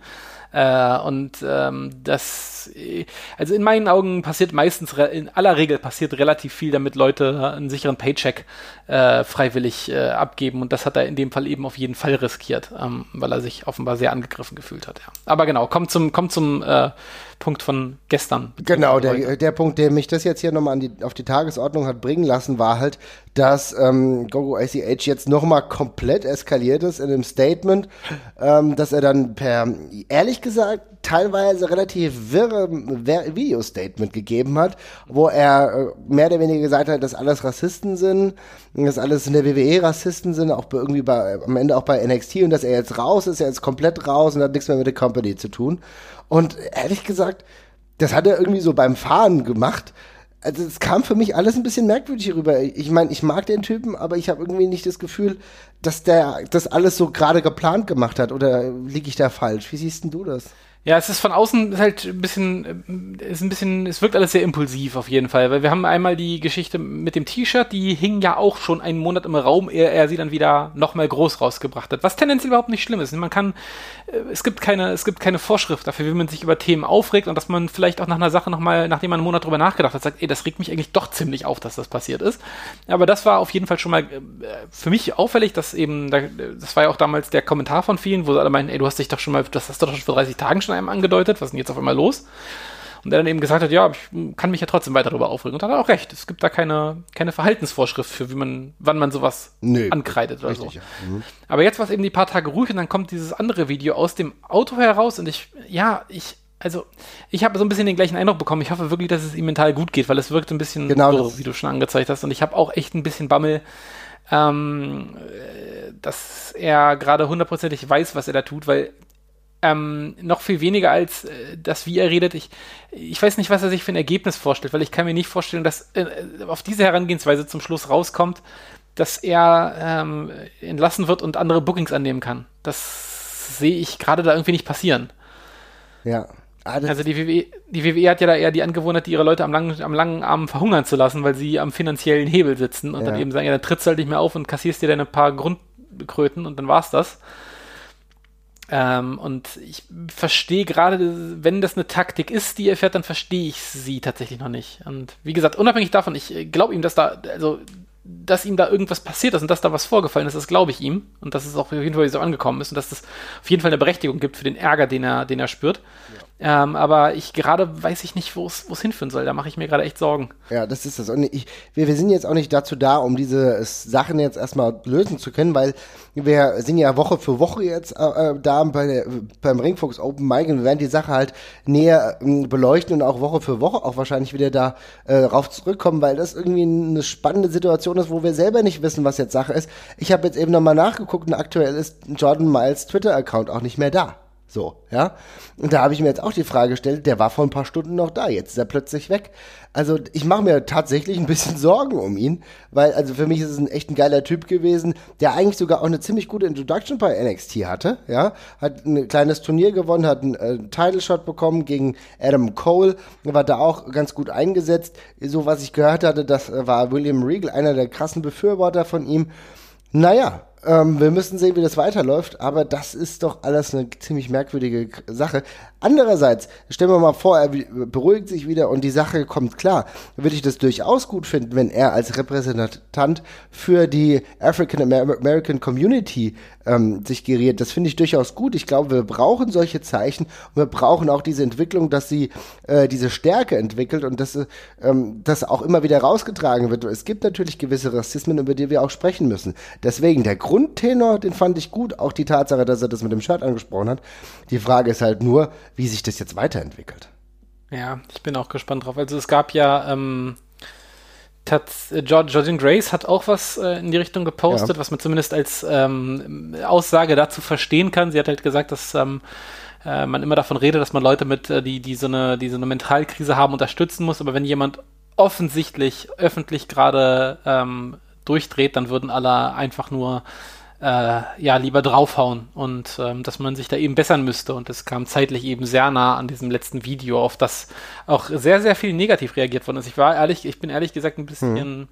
Äh, und ähm, das äh, also in meinen Augen passiert meistens, in aller Regel passiert relativ viel, damit Leute einen sicheren Paycheck äh, freiwillig äh, abgeben und das hat er in dem Fall eben auf jeden Fall riskiert, ähm, weil er sich offenbar sehr angegriffen gefühlt hat. Ja. Aber genau, kommt zum, kommt zum äh, Punkt von gestern. Genau, der, der Punkt, der mich das jetzt hier nochmal auf die Tagesordnung hat bringen lassen, war halt, dass ähm, Gogo ACH jetzt nochmal komplett eskaliert ist in dem Statement, ähm, dass er dann per, ehrlich gesagt, teilweise relativ wirre Video-Statement gegeben hat, wo er äh, mehr oder weniger gesagt hat, dass alles Rassisten sind, dass alles in der WWE Rassisten sind, auch irgendwie bei, am Ende auch bei NXT und dass er jetzt raus ist, er ist komplett raus und hat nichts mehr mit der Company zu tun. Und ehrlich gesagt, das hat er irgendwie so beim Fahren gemacht. Also es kam für mich alles ein bisschen merkwürdig rüber. Ich meine, ich mag den Typen, aber ich habe irgendwie nicht das Gefühl, dass der das alles so gerade geplant gemacht hat. Oder liege ich da falsch? Wie siehst denn du das? Ja, es ist von außen halt ein bisschen, ist ein bisschen, es wirkt alles sehr impulsiv auf jeden Fall, weil wir haben einmal die Geschichte mit dem T-Shirt, die hing ja auch schon einen Monat im Raum, ehe er sie dann wieder nochmal groß rausgebracht hat, was tendenziell überhaupt nicht schlimm ist. Man kann, äh, es gibt keine, es gibt keine Vorschrift dafür, wie man sich über Themen aufregt und dass man vielleicht auch nach einer Sache nochmal, nachdem man einen Monat drüber nachgedacht hat, sagt, ey, das regt mich eigentlich doch ziemlich auf, dass das passiert ist. Aber das war auf jeden Fall schon mal äh, für mich auffällig, dass eben, das war ja auch damals der Kommentar von vielen, wo sie alle meinen, ey, du hast dich doch schon mal, das hast du doch schon vor 30 Tagen schon einem angedeutet, was ist denn jetzt auf einmal los? Und er dann eben gesagt hat, ja, ich kann mich ja trotzdem weiter darüber aufregen. Und hat er auch recht. Es gibt da keine, keine Verhaltensvorschrift für, wie man, wann man sowas Nö, ankreidet oder richtig, so. Ja. Mhm. Aber jetzt war es eben die paar Tage ruhig und dann kommt dieses andere Video aus dem Auto heraus und ich, ja, ich, also ich habe so ein bisschen den gleichen Eindruck bekommen. Ich hoffe wirklich, dass es ihm mental gut geht, weil es wirkt ein bisschen genau so, wie du schon angezeigt hast. Und ich habe auch echt ein bisschen Bammel, ähm, dass er gerade hundertprozentig weiß, was er da tut, weil ähm, noch viel weniger als äh, das, wie er redet. Ich, ich weiß nicht, was er sich für ein Ergebnis vorstellt, weil ich kann mir nicht vorstellen, dass äh, auf diese Herangehensweise zum Schluss rauskommt, dass er ähm, entlassen wird und andere Bookings annehmen kann. Das sehe ich gerade da irgendwie nicht passieren. Ja. Ah, also die WWE, die WWE hat ja da eher die Angewohnheit, ihre Leute am langen, am langen Arm verhungern zu lassen, weil sie am finanziellen Hebel sitzen und ja. dann eben sagen, ja, dann trittst du halt nicht mehr auf und kassierst dir deine paar Grundkröten und dann war's das. Ähm, und ich verstehe gerade, wenn das eine Taktik ist, die er fährt, dann verstehe ich sie tatsächlich noch nicht. Und wie gesagt, unabhängig davon, ich glaube ihm, dass da, also, dass ihm da irgendwas passiert ist und dass da was vorgefallen ist, das glaube ich ihm. Und dass es auch auf jeden Fall so angekommen ist und dass es auf jeden Fall eine Berechtigung gibt für den Ärger, den er, den er spürt. Ja. Ähm, aber ich gerade weiß ich nicht, wo es hinführen soll. Da mache ich mir gerade echt Sorgen. Ja, das ist das. Und ich, wir, wir sind jetzt auch nicht dazu da, um diese Sachen jetzt erstmal lösen zu können, weil wir sind ja Woche für Woche jetzt äh, äh da bei der, beim Ringfuchs Open Mic und wir werden die Sache halt näher äh, beleuchten und auch Woche für Woche auch wahrscheinlich wieder da äh, rauf zurückkommen, weil das irgendwie eine spannende Situation ist, wo wir selber nicht wissen, was jetzt Sache ist. Ich habe jetzt eben nochmal nachgeguckt und aktuell ist Jordan Miles Twitter-Account auch nicht mehr da. So, ja. Und da habe ich mir jetzt auch die Frage gestellt, der war vor ein paar Stunden noch da, jetzt ist er plötzlich weg. Also ich mache mir tatsächlich ein bisschen Sorgen um ihn, weil also für mich ist es ein echt ein geiler Typ gewesen, der eigentlich sogar auch eine ziemlich gute Introduction bei NXT hatte, ja. Hat ein kleines Turnier gewonnen, hat einen äh, Title Shot bekommen gegen Adam Cole, war da auch ganz gut eingesetzt. So was ich gehört hatte, das äh, war William Regal, einer der krassen Befürworter von ihm. Naja, ähm, wir müssen sehen, wie das weiterläuft, aber das ist doch alles eine ziemlich merkwürdige Sache. Andererseits, stellen wir mal vor, er beruhigt sich wieder und die Sache kommt klar. Würde ich das durchaus gut finden, wenn er als Repräsentant für die African American Community ähm, sich geriert. Das finde ich durchaus gut. Ich glaube, wir brauchen solche Zeichen und wir brauchen auch diese Entwicklung, dass sie äh, diese Stärke entwickelt und dass ähm, das auch immer wieder rausgetragen wird. Es gibt natürlich gewisse Rassismen, über die wir auch sprechen müssen. Deswegen der Grundtenor, den fand ich gut. Auch die Tatsache, dass er das mit dem Shirt angesprochen hat. Die Frage ist halt nur, wie sich das jetzt weiterentwickelt. Ja, ich bin auch gespannt drauf. Also es gab ja ähm, äh, Jordan Grace hat auch was äh, in die Richtung gepostet, ja. was man zumindest als ähm, Aussage dazu verstehen kann. Sie hat halt gesagt, dass ähm, äh, man immer davon redet, dass man Leute mit, äh, die, die, so eine, die so eine Mentalkrise haben, unterstützen muss. Aber wenn jemand offensichtlich öffentlich gerade ähm, durchdreht, dann würden alle einfach nur äh, ja lieber draufhauen und ähm, dass man sich da eben bessern müsste. Und es kam zeitlich eben sehr nah an diesem letzten Video, auf das auch sehr, sehr viel negativ reagiert worden ist. Ich war ehrlich, ich bin ehrlich gesagt ein bisschen. Mhm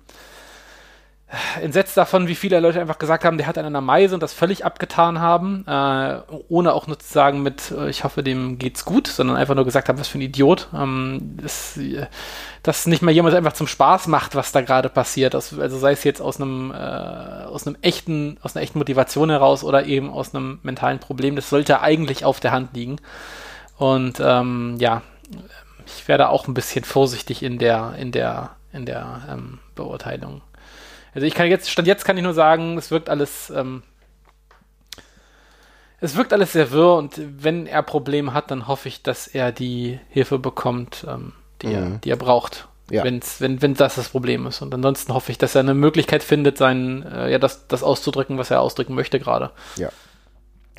entsetzt davon, wie viele Leute einfach gesagt haben, der hat einen an der Meise und das völlig abgetan haben, äh, ohne auch nur zu sagen mit, äh, ich hoffe, dem geht's gut, sondern einfach nur gesagt haben, was für ein Idiot. Ähm, das, äh, dass nicht mal jemand einfach zum Spaß macht, was da gerade passiert. Das, also sei es jetzt aus einem, äh, aus einem echten, aus einer echten Motivation heraus oder eben aus einem mentalen Problem. Das sollte eigentlich auf der Hand liegen. Und ähm, ja, ich werde auch ein bisschen vorsichtig in der, in der, in der ähm, Beurteilung. Also ich kann jetzt, stand jetzt kann ich nur sagen, es wirkt alles, ähm, es wirkt alles sehr wirr und wenn er Probleme hat, dann hoffe ich, dass er die Hilfe bekommt, ähm, die, mhm. er, die er braucht. Ja. Wenn's, wenn, wenn das das Problem ist. Und ansonsten hoffe ich, dass er eine Möglichkeit findet, sein, äh, ja, das, das auszudrücken, was er ausdrücken möchte gerade. Ja.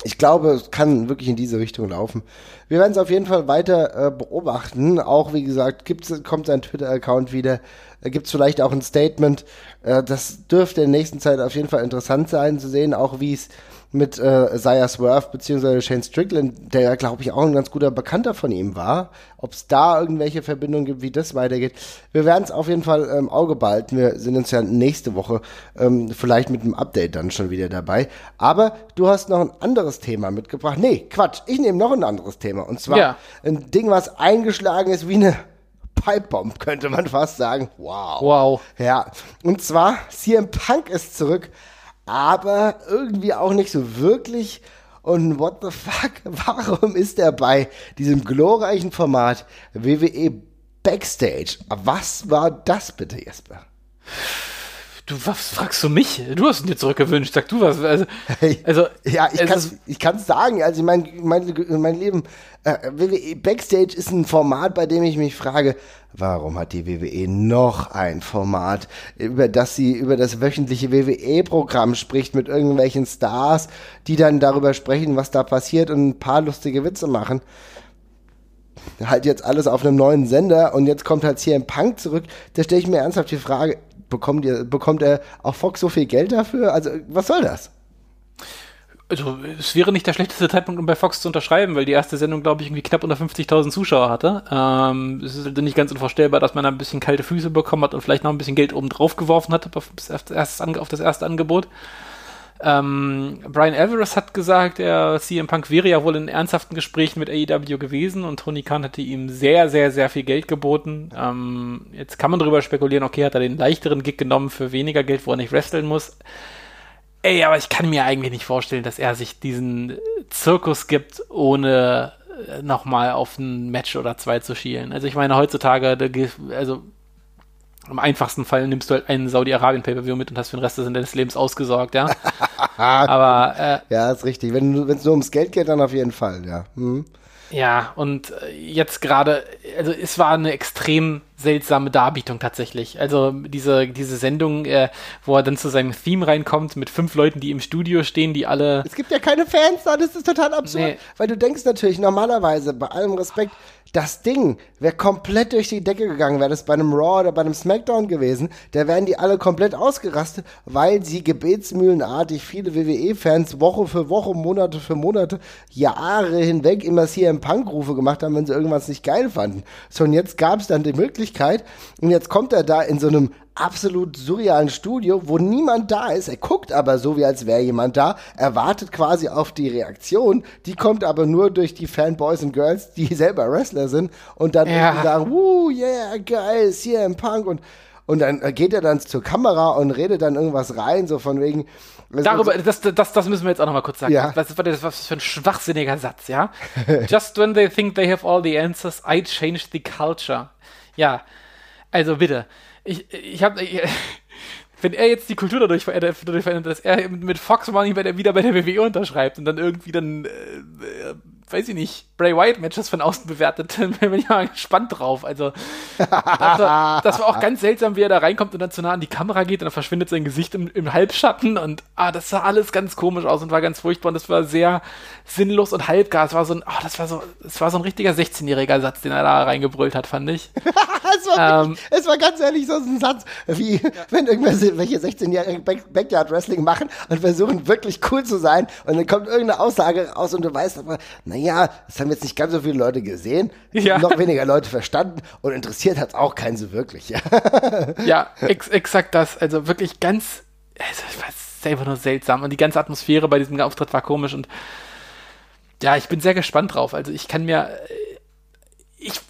Ich glaube, es kann wirklich in diese Richtung laufen. Wir werden es auf jeden Fall weiter äh, beobachten. Auch wie gesagt, gibt's, kommt sein Twitter-Account wieder. Äh, Gibt es vielleicht auch ein Statement. Äh, das dürfte in der nächsten Zeit auf jeden Fall interessant sein zu sehen, auch wie es mit äh, Zaya Swerve beziehungsweise Shane Strickland, der ja, glaube ich, auch ein ganz guter Bekannter von ihm war. Ob es da irgendwelche Verbindungen gibt, wie das weitergeht. Wir werden es auf jeden Fall im ähm, Auge behalten. Wir sind uns ja nächste Woche ähm, vielleicht mit einem Update dann schon wieder dabei. Aber du hast noch ein anderes Thema mitgebracht. Nee, Quatsch. Ich nehme noch ein anderes Thema. Und zwar ja. ein Ding, was eingeschlagen ist wie eine Pipebomb, könnte man fast sagen. Wow. Wow. Ja. Und zwar, CM Punk ist zurück aber irgendwie auch nicht so wirklich. Und what the fuck, [LAUGHS] warum ist er bei diesem glorreichen Format WWE Backstage? Was war das bitte, Jesper? Du, was fragst du mich? Du hast ihn dir zurückgewünscht. Sag du was. Also, [LAUGHS] also ja, ich kann ich kann's sagen. Also, ich mein, mein, mein Leben, äh, WWE Backstage ist ein Format, bei dem ich mich frage, warum hat die WWE noch ein Format, über das sie über das wöchentliche WWE-Programm spricht mit irgendwelchen Stars, die dann darüber sprechen, was da passiert und ein paar lustige Witze machen halt jetzt alles auf einem neuen Sender und jetzt kommt halt CM Punk zurück. Da stelle ich mir ernsthaft die Frage, bekommt, ihr, bekommt er auch Fox so viel Geld dafür? Also, was soll das? Also, es wäre nicht der schlechteste Zeitpunkt, um bei Fox zu unterschreiben, weil die erste Sendung, glaube ich, irgendwie knapp unter 50.000 Zuschauer hatte. Ähm, es ist nicht ganz unvorstellbar, dass man da ein bisschen kalte Füße bekommen hat und vielleicht noch ein bisschen Geld oben drauf geworfen hat auf das erste, auf das erste Angebot. Ähm, Brian Alvarez hat gesagt, er CM Punk wäre ja wohl in ernsthaften Gesprächen mit AEW gewesen und Tony Khan hätte ihm sehr, sehr, sehr viel Geld geboten. Ähm, jetzt kann man darüber spekulieren, okay, hat er den leichteren Gig genommen für weniger Geld, wo er nicht wresteln muss. Ey, aber ich kann mir eigentlich nicht vorstellen, dass er sich diesen Zirkus gibt, ohne äh, nochmal auf ein Match oder zwei zu schielen. Also ich meine, heutzutage, also im einfachsten Fall nimmst du halt einen Saudi-Arabien-Pay-Per-View mit und hast für den Rest deines Lebens ausgesorgt, ja. [LAUGHS] Aber äh, ja, ist richtig. Wenn es nur ums Geld geht, dann auf jeden Fall, ja. Mhm. Ja, und äh, jetzt gerade, also es war eine extrem seltsame Darbietung tatsächlich. Also diese, diese Sendung, äh, wo er dann zu seinem Theme reinkommt mit fünf Leuten, die im Studio stehen, die alle. Es gibt ja keine Fans da, das ist total absurd. Nee. Weil du denkst natürlich normalerweise, bei allem Respekt, das Ding wäre komplett durch die Decke gegangen, wäre das bei einem Raw oder bei einem SmackDown gewesen, da wären die alle komplett ausgerastet, weil sie gebetsmühlenartig viele WWE-Fans Woche für Woche, Monate für Monate, Jahre hinweg immer CM Punk-Rufe gemacht haben, wenn sie irgendwas nicht geil fanden. So, und jetzt gab es dann die Möglichkeit, und jetzt kommt er da in so einem absolut surrealen Studio, wo niemand da ist. Er guckt aber so, wie als wäre jemand da. Er wartet quasi auf die Reaktion. Die kommt aber nur durch die Fanboys und Girls, die [LAUGHS] selber Wrestler sind und dann ja. sagen, wuh, yeah, geil, CM Punk und und dann geht er dann zur Kamera und redet dann irgendwas rein, so von wegen. Darüber, das, das, das müssen wir jetzt auch nochmal kurz sagen. Ja. Was, was, was für ein schwachsinniger Satz, ja? [LAUGHS] Just when they think they have all the answers, I change the culture. Ja, also bitte ich, ich habe, [LAUGHS] wenn er jetzt die Kultur dadurch verändert, dadurch verändert dass er mit Fox Money bei der, wieder bei der WWE unterschreibt und dann irgendwie dann, äh, äh, weiß ich nicht, Bray Wyatt Matches von außen bewertet, [LAUGHS] dann bin ich mal gespannt drauf. Also, das war, das war, auch ganz seltsam, wie er da reinkommt und dann zu nah an die Kamera geht und dann verschwindet sein Gesicht im, im Halbschatten und, ah, das sah alles ganz komisch aus und war ganz furchtbar und das war sehr sinnlos und halbgar. Es war so ein, oh, das war so, es war so ein richtiger 16-jähriger Satz, den er da reingebrüllt hat, fand ich. [LAUGHS] es, war ähm, es war ganz ehrlich so ein Satz, wie ja. wenn irgendwelche welche 16-jährige Back Backyard Wrestling machen und versuchen wirklich cool zu sein und dann kommt irgendeine Aussage raus und du weißt aber, naja, das haben jetzt nicht ganz so viele Leute gesehen, [LAUGHS] ja. noch weniger Leute verstanden und interessiert hat es auch keinen so wirklich. [LAUGHS] ja, ex exakt das. Also wirklich ganz es war selber nur seltsam und die ganze Atmosphäre bei diesem Auftritt war komisch und ja, ich bin sehr gespannt drauf. Also ich kann mir, äh, ich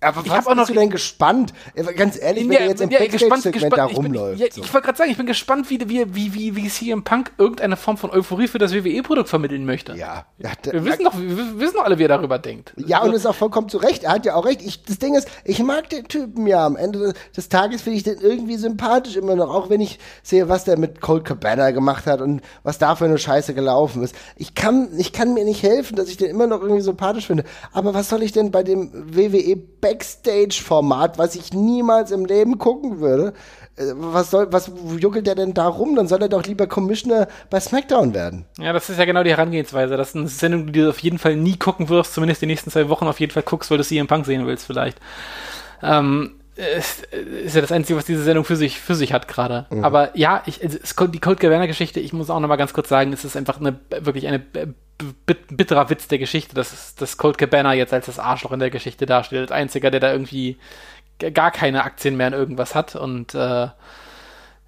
aber ich was bist noch, du denn gespannt? Ganz ehrlich, wenn ja, er jetzt im ja, Backstage-Segment da rumläuft. Ich, so. ich wollte gerade sagen, ich bin gespannt, wie, wie, wie, wie, wie CM Punk irgendeine Form von Euphorie für das WWE-Produkt vermitteln möchte. Ja. ja wir, wissen doch, wir wissen doch alle, wie er darüber denkt. Ja, und es ist auch vollkommen zu Recht. Er hat ja auch recht. Ich, das Ding ist, ich mag den Typen ja. Am Ende des Tages finde ich den irgendwie sympathisch immer noch. Auch wenn ich sehe, was der mit Cold Cabana gemacht hat und was da für eine Scheiße gelaufen ist. Ich kann, ich kann mir nicht helfen, dass ich den immer noch irgendwie sympathisch finde. Aber was soll ich denn bei dem WWE Backstage-Format, was ich niemals im Leben gucken würde. Äh, was soll, was juckelt der denn da rum? Dann soll er doch lieber Commissioner bei SmackDown werden. Ja, das ist ja genau die Herangehensweise. Das ist eine Sendung, die du auf jeden Fall nie gucken wirst, zumindest die nächsten zwei Wochen auf jeden Fall guckst, weil du CM Punk sehen willst, vielleicht. Ähm, ist, ist ja das Einzige, was diese Sendung für sich, für sich hat gerade. Mhm. Aber ja, ich, es, die Cold Caverna-Geschichte, ich muss auch noch mal ganz kurz sagen, es ist einfach eine, wirklich eine bitterer Witz der Geschichte, dass, dass Cold Cabana jetzt als das Arschloch in der Geschichte darstellt. Als einziger, der da irgendwie gar keine Aktien mehr in irgendwas hat und äh,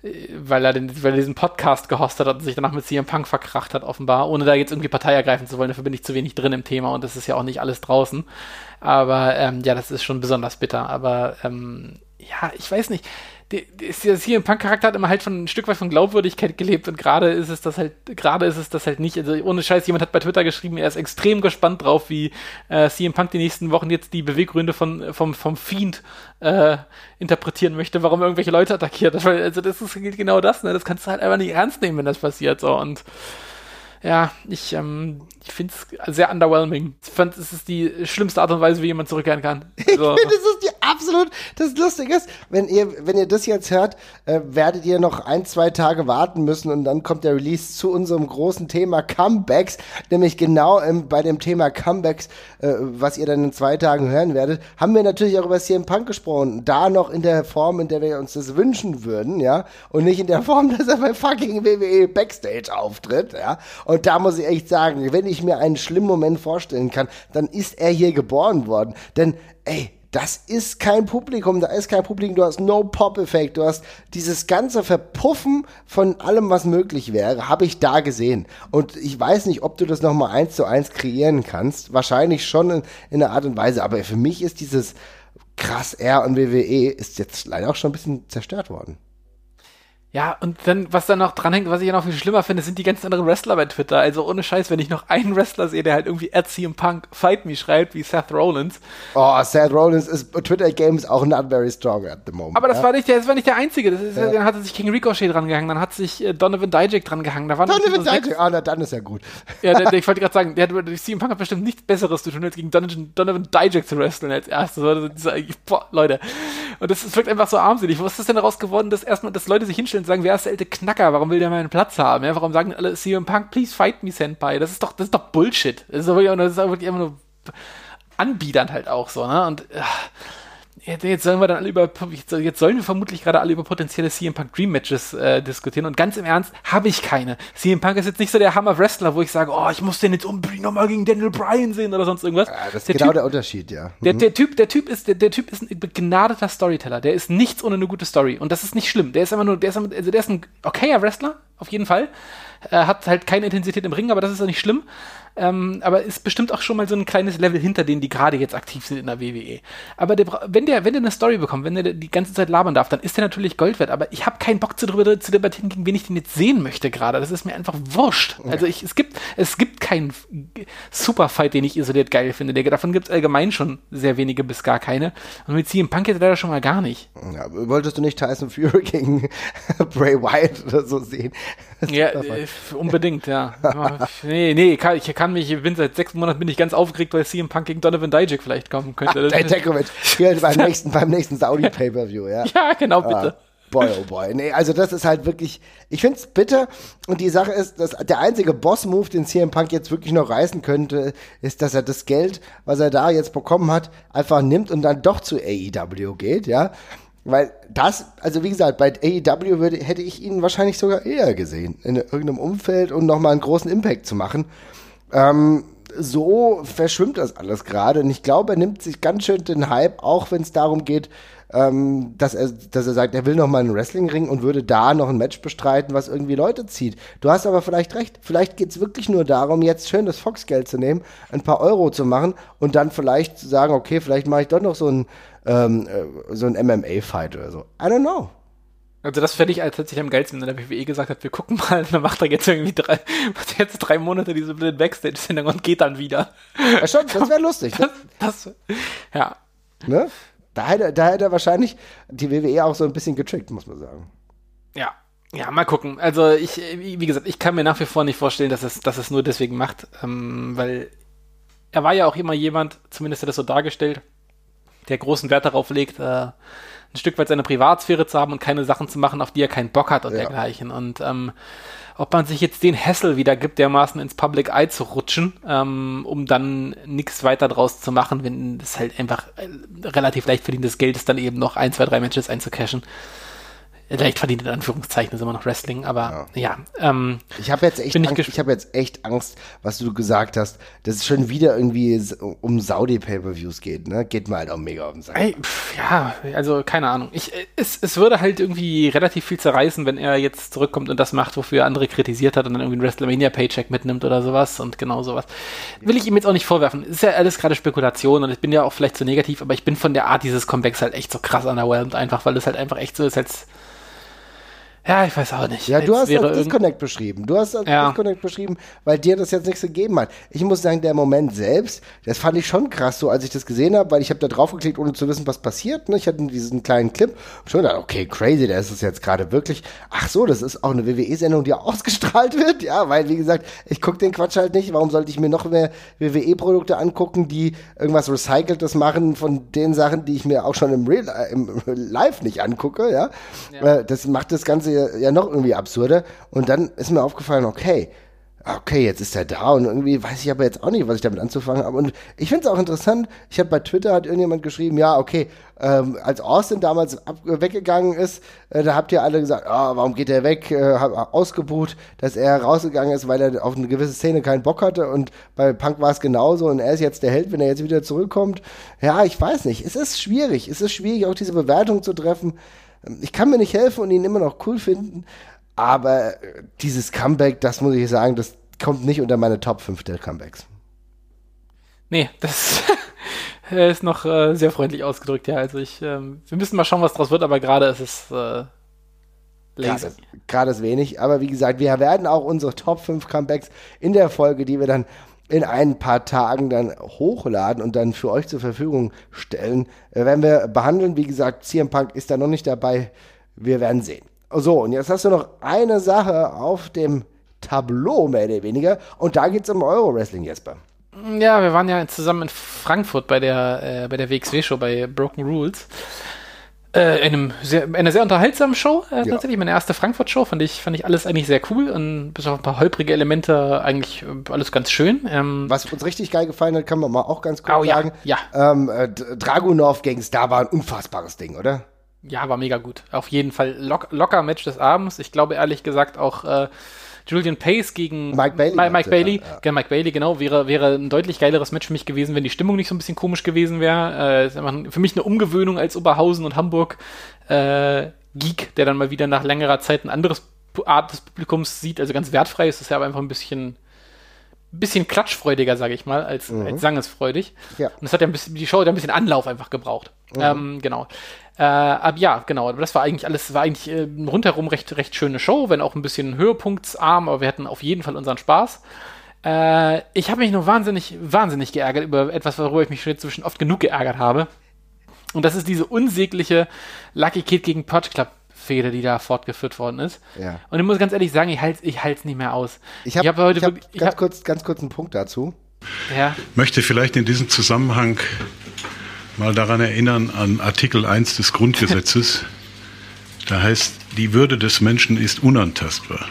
weil er, den, weil er diesen Podcast gehostet hat und sich danach mit CM Punk verkracht hat, offenbar, ohne da jetzt irgendwie Partei ergreifen zu wollen. Dafür bin ich zu wenig drin im Thema und das ist ja auch nicht alles draußen. Aber ähm, ja, das ist schon besonders bitter. Aber ähm, ja, ich weiß nicht das hier im Punk-Charakter hat immer halt von ein Stück weit von Glaubwürdigkeit gelebt und gerade ist es das halt, gerade ist es das halt nicht. Also ohne Scheiß, jemand hat bei Twitter geschrieben, er ist extrem gespannt drauf, wie äh, CM Punk die nächsten Wochen jetzt die Beweggründe von, vom, vom Fiend äh, interpretieren möchte, warum irgendwelche Leute attackiert. Also das ist genau das, ne? Das kannst du halt einfach nicht ernst nehmen, wenn das passiert. So und ja, ich, ähm, ich finde es sehr underwhelming. Ich fand, es ist die schlimmste Art und Weise, wie jemand zurückkehren kann. [LAUGHS] So. Ich finde, es ist die absolut, das Lustige ist, wenn ihr, wenn ihr das jetzt hört, äh, werdet ihr noch ein, zwei Tage warten müssen und dann kommt der Release zu unserem großen Thema Comebacks, nämlich genau im, bei dem Thema Comebacks, äh, was ihr dann in zwei Tagen hören werdet, haben wir natürlich auch über CM Punk gesprochen. Da noch in der Form, in der wir uns das wünschen würden, ja, und nicht in der Form, [LAUGHS] dass er bei fucking WWE Backstage auftritt, ja. Und da muss ich echt sagen, wenn ich mir einen schlimmen Moment vorstellen kann, dann ist er hier geboren worden. Denn, ey, das ist kein Publikum, da ist kein Publikum, du hast no Pop-Effekt, du hast dieses ganze Verpuffen von allem, was möglich wäre, habe ich da gesehen. Und ich weiß nicht, ob du das nochmal eins zu eins kreieren kannst, wahrscheinlich schon in, in einer Art und Weise, aber für mich ist dieses krass R und WWE ist jetzt leider auch schon ein bisschen zerstört worden. Ja, und dann, was da noch dranhängt, was ich ja noch viel schlimmer finde, sind die ganzen anderen Wrestler bei Twitter. Also ohne Scheiß, wenn ich noch einen Wrestler sehe, der halt irgendwie at CM Punk Fight Me schreibt, wie Seth Rollins. Oh, Seth Rollins ist, Twitter Game ist auch not very strong at the moment. Aber das ja? war nicht der, das war nicht der einzige. Das ist, ja. Dann hat sich King Ricochet dran gehangen, dann hat sich äh, Donovan Dijak dran gehangen. Da waren Donovan Dijak, ah, na, dann ist ja gut. [LAUGHS] Ja, der, der, ich wollte gerade sagen, der, der CM Punk hat bestimmt nichts Besseres zu tun, als gegen Donovan, Donovan Dijak zu wresteln als erstes. Also, boah, Leute. Und das, das wirkt einfach so armselig. Was ist denn daraus geworden, dass erstmal, dass Leute sich hinstellen und sagen, wer ist der alte Knacker, warum will der meinen Platz haben? Ja, warum sagen alle CM Punk, please fight me, Senpai? Das ist doch, das ist doch Bullshit. Das ist doch wirklich, das ist wirklich immer nur anbiedernd halt auch so, ne? Und äh, Jetzt sollen wir dann alle über, jetzt sollen wir vermutlich gerade alle über potenzielle CM Punk Dream Matches äh, diskutieren. Und ganz im Ernst, habe ich keine. CM Punk ist jetzt nicht so der Hammer Wrestler, wo ich sage, oh, ich muss den jetzt unbedingt nochmal gegen Daniel Bryan sehen oder sonst irgendwas. Ja, das ist der genau typ, der Unterschied, ja. Der, der, Typ, der Typ ist, der, der, Typ ist ein begnadeter Storyteller. Der ist nichts ohne eine gute Story. Und das ist nicht schlimm. Der ist einfach nur, der ist, also der ist ein okayer Wrestler, auf jeden Fall. Er hat halt keine Intensität im Ring, aber das ist ja nicht schlimm. Ähm, aber ist bestimmt auch schon mal so ein kleines Level hinter denen, die gerade jetzt aktiv sind in der WWE. Aber der, wenn der, wenn der eine Story bekommt, wenn der die ganze Zeit labern darf, dann ist der natürlich Gold wert. Aber ich habe keinen Bock zu, darüber zu debattieren, gegen wen ich den jetzt sehen möchte gerade. Das ist mir einfach wurscht. Ja. Also ich, es gibt, es gibt keinen Superfight, den ich isoliert geil finde. Der, davon gibt es allgemein schon sehr wenige bis gar keine. Und mit CM Punk jetzt leider schon mal gar nicht. Ja, wolltest du nicht Tyson Fury [LAUGHS] gegen Bray Wyatt oder so sehen? ja, [LAUGHS] äh, unbedingt, ja. [LAUGHS] nee, nee, ich kann, ich kann mich, ich bin seit sechs Monaten bin ich ganz aufgeregt, weil CM Punk gegen Donovan Dijak vielleicht kommen könnte. Ach, Dakovic, beim [LAUGHS] nächsten, beim nächsten Saudi Pay-Per-View, ja. Ja, genau, bitte. Ah. Boy, oh boy. Nee, also das ist halt wirklich, ich find's bitter. Und die Sache ist, dass der einzige Boss-Move, den CM Punk jetzt wirklich noch reißen könnte, ist, dass er das Geld, was er da jetzt bekommen hat, einfach nimmt und dann doch zu AEW geht, ja. Weil das, also wie gesagt, bei AEW würde, hätte ich ihn wahrscheinlich sogar eher gesehen, in irgendeinem Umfeld und nochmal einen großen Impact zu machen. Ähm, so verschwimmt das alles gerade. Und ich glaube, er nimmt sich ganz schön den Hype, auch wenn es darum geht, ähm, dass, er, dass er sagt, er will noch mal einen Wrestlingring und würde da noch ein Match bestreiten, was irgendwie Leute zieht. Du hast aber vielleicht recht. Vielleicht geht es wirklich nur darum, jetzt schön das Fox-Geld zu nehmen, ein paar Euro zu machen und dann vielleicht zu sagen, okay, vielleicht mache ich doch noch so ein, ähm, äh, so ein MMA-Fight oder so. I don't know. Also das fände ich als tatsächlich am geilsten, wenn der WWE gesagt hat, wir gucken mal, [LAUGHS] dann macht er jetzt irgendwie drei, [LAUGHS] macht jetzt drei Monate diese blöden Backstage und geht dann wieder. Ja schon, das wäre lustig. [LAUGHS] Das, das, ja. Ne? Da hätte, da hätte er wahrscheinlich die WWE auch so ein bisschen getrickt, muss man sagen. Ja. Ja, mal gucken. Also ich, wie gesagt, ich kann mir nach wie vor nicht vorstellen, dass es, dass es nur deswegen macht, ähm, weil er war ja auch immer jemand, zumindest hat er das so dargestellt, der großen Wert darauf legt, äh, ein Stück weit seine Privatsphäre zu haben und keine Sachen zu machen, auf die er keinen Bock hat und ja. dergleichen. Und ähm, ob man sich jetzt den Hessel wieder gibt, dermaßen ins Public Eye zu rutschen, ähm, um dann nichts weiter draus zu machen, wenn das halt einfach äh, relativ leicht verdientes Geld ist, dann eben noch ein, zwei, drei Matches einzucashen leicht verdient in Anführungszeichen ist immer noch Wrestling, aber ja. ja ähm, ich habe jetzt echt, Angst, ich, ich habe jetzt echt Angst, was du gesagt hast, dass es schon wieder irgendwie um Saudi Pay-per-Views geht, ne? Geht mir halt auch mega auf den Sack. Ey, pff, ja, also keine Ahnung. Ich, es, es würde halt irgendwie relativ viel zerreißen, wenn er jetzt zurückkommt und das macht, wofür er andere kritisiert hat und dann irgendwie ein WrestleMania Paycheck mitnimmt oder sowas und genau sowas. Will ich ihm jetzt auch nicht vorwerfen. Ist ja alles gerade Spekulation und ich bin ja auch vielleicht zu negativ, aber ich bin von der Art dieses Comebacks halt echt so krass underwhelmed einfach, weil es halt einfach echt so ist, als ja, ich weiß auch nicht. Ja, du hast das Disconnect beschrieben. Du hast das ja. Disconnect beschrieben, weil dir das jetzt nichts gegeben hat. Ich muss sagen, der Moment selbst, das fand ich schon krass, so als ich das gesehen habe, weil ich habe da drauf geklickt, ohne zu wissen, was passiert. Ne? Ich hatte diesen kleinen Clip. Schon gedacht, okay, crazy, da ist es jetzt gerade wirklich. Ach so, das ist auch eine WWE-Sendung, die ausgestrahlt wird. Ja, weil, wie gesagt, ich gucke den Quatsch halt nicht. Warum sollte ich mir noch mehr WWE-Produkte angucken, die irgendwas Recyceltes machen von den Sachen, die ich mir auch schon im, Real, äh, im [LAUGHS] Live nicht angucke, ja? ja. Das macht das Ganze ja, noch irgendwie absurder. Und dann ist mir aufgefallen, okay, okay, jetzt ist er da und irgendwie weiß ich aber jetzt auch nicht, was ich damit anzufangen habe. Und ich finde es auch interessant, ich habe bei Twitter hat irgendjemand geschrieben, ja, okay, ähm, als Austin damals ab, weggegangen ist, äh, da habt ihr alle gesagt, oh, warum geht er weg, äh, ausgebucht, dass er rausgegangen ist, weil er auf eine gewisse Szene keinen Bock hatte und bei Punk war es genauso und er ist jetzt der Held, wenn er jetzt wieder zurückkommt. Ja, ich weiß nicht, es ist schwierig, es ist schwierig, auch diese Bewertung zu treffen. Ich kann mir nicht helfen und ihn immer noch cool finden, aber dieses Comeback, das muss ich sagen, das kommt nicht unter meine Top 5 der Comebacks. Nee, das [LAUGHS] ist noch äh, sehr freundlich ausgedrückt, ja. Also ich, ähm, wir müssen mal schauen, was draus wird, aber gerade ist es äh, Gerade ist wenig, aber wie gesagt, wir werden auch unsere Top 5 Comebacks in der Folge, die wir dann in ein paar Tagen dann hochladen und dann für euch zur Verfügung stellen, äh, werden wir behandeln. Wie gesagt, CM Punk ist da noch nicht dabei. Wir werden sehen. So, und jetzt hast du noch eine Sache auf dem Tableau, mehr oder weniger. Und da geht es um Euro-Wrestling, Jesper. Ja, wir waren ja zusammen in Frankfurt bei der, äh, bei der WXW-Show bei Broken Rules. Äh, einem sehr, eine sehr unterhaltsame Show, äh, ja. tatsächlich. Meine erste Frankfurt-Show fand ich, fand ich alles eigentlich sehr cool und bis auf ein paar holprige Elemente eigentlich äh, alles ganz schön. Ähm, Was uns richtig geil gefallen hat, kann man mal auch ganz kurz oh, sagen. Ja. ja. Ähm, äh, Dragunov gegen Star war ein unfassbares Ding, oder? Ja, war mega gut. Auf jeden Fall lock, locker Match des Abends. Ich glaube ehrlich gesagt auch äh, Julian Pace gegen Mike Bailey. Mike, Mike Bailey, ja. ja. Mike Bailey, genau, wäre, wäre ein deutlich geileres Match für mich gewesen, wenn die Stimmung nicht so ein bisschen komisch gewesen wäre. Äh, für mich eine Umgewöhnung als Oberhausen und Hamburg äh, Geek, der dann mal wieder nach längerer Zeit ein anderes Art des Publikums sieht, also ganz wertfrei ist das ja aber einfach ein bisschen bisschen klatschfreudiger, sage ich mal, als, mhm. als sangesfreudig. Ja. Und das hat ja ein bisschen, die Show hat ja ein bisschen Anlauf einfach gebraucht. Mhm. Ähm, genau. Äh, aber ja, genau. Aber das war eigentlich alles, war eigentlich äh, rundherum recht, recht schöne Show, wenn auch ein bisschen höhepunktsarm, aber wir hatten auf jeden Fall unseren Spaß. Äh, ich habe mich nur wahnsinnig, wahnsinnig geärgert über etwas, worüber ich mich schon inzwischen oft genug geärgert habe. Und das ist diese unsägliche Lucky Kid gegen Potch Club Fehde, die da fortgeführt worden ist. Ja. Und ich muss ganz ehrlich sagen, ich halte ich es nicht mehr aus. Ich habe hab heute ich hab wirklich, ganz, hab, kurz, ganz kurz einen Punkt dazu. Ja. Möchte vielleicht in diesem Zusammenhang mal daran erinnern an Artikel 1 des Grundgesetzes. [LAUGHS] da heißt, die Würde des Menschen ist unantastbar.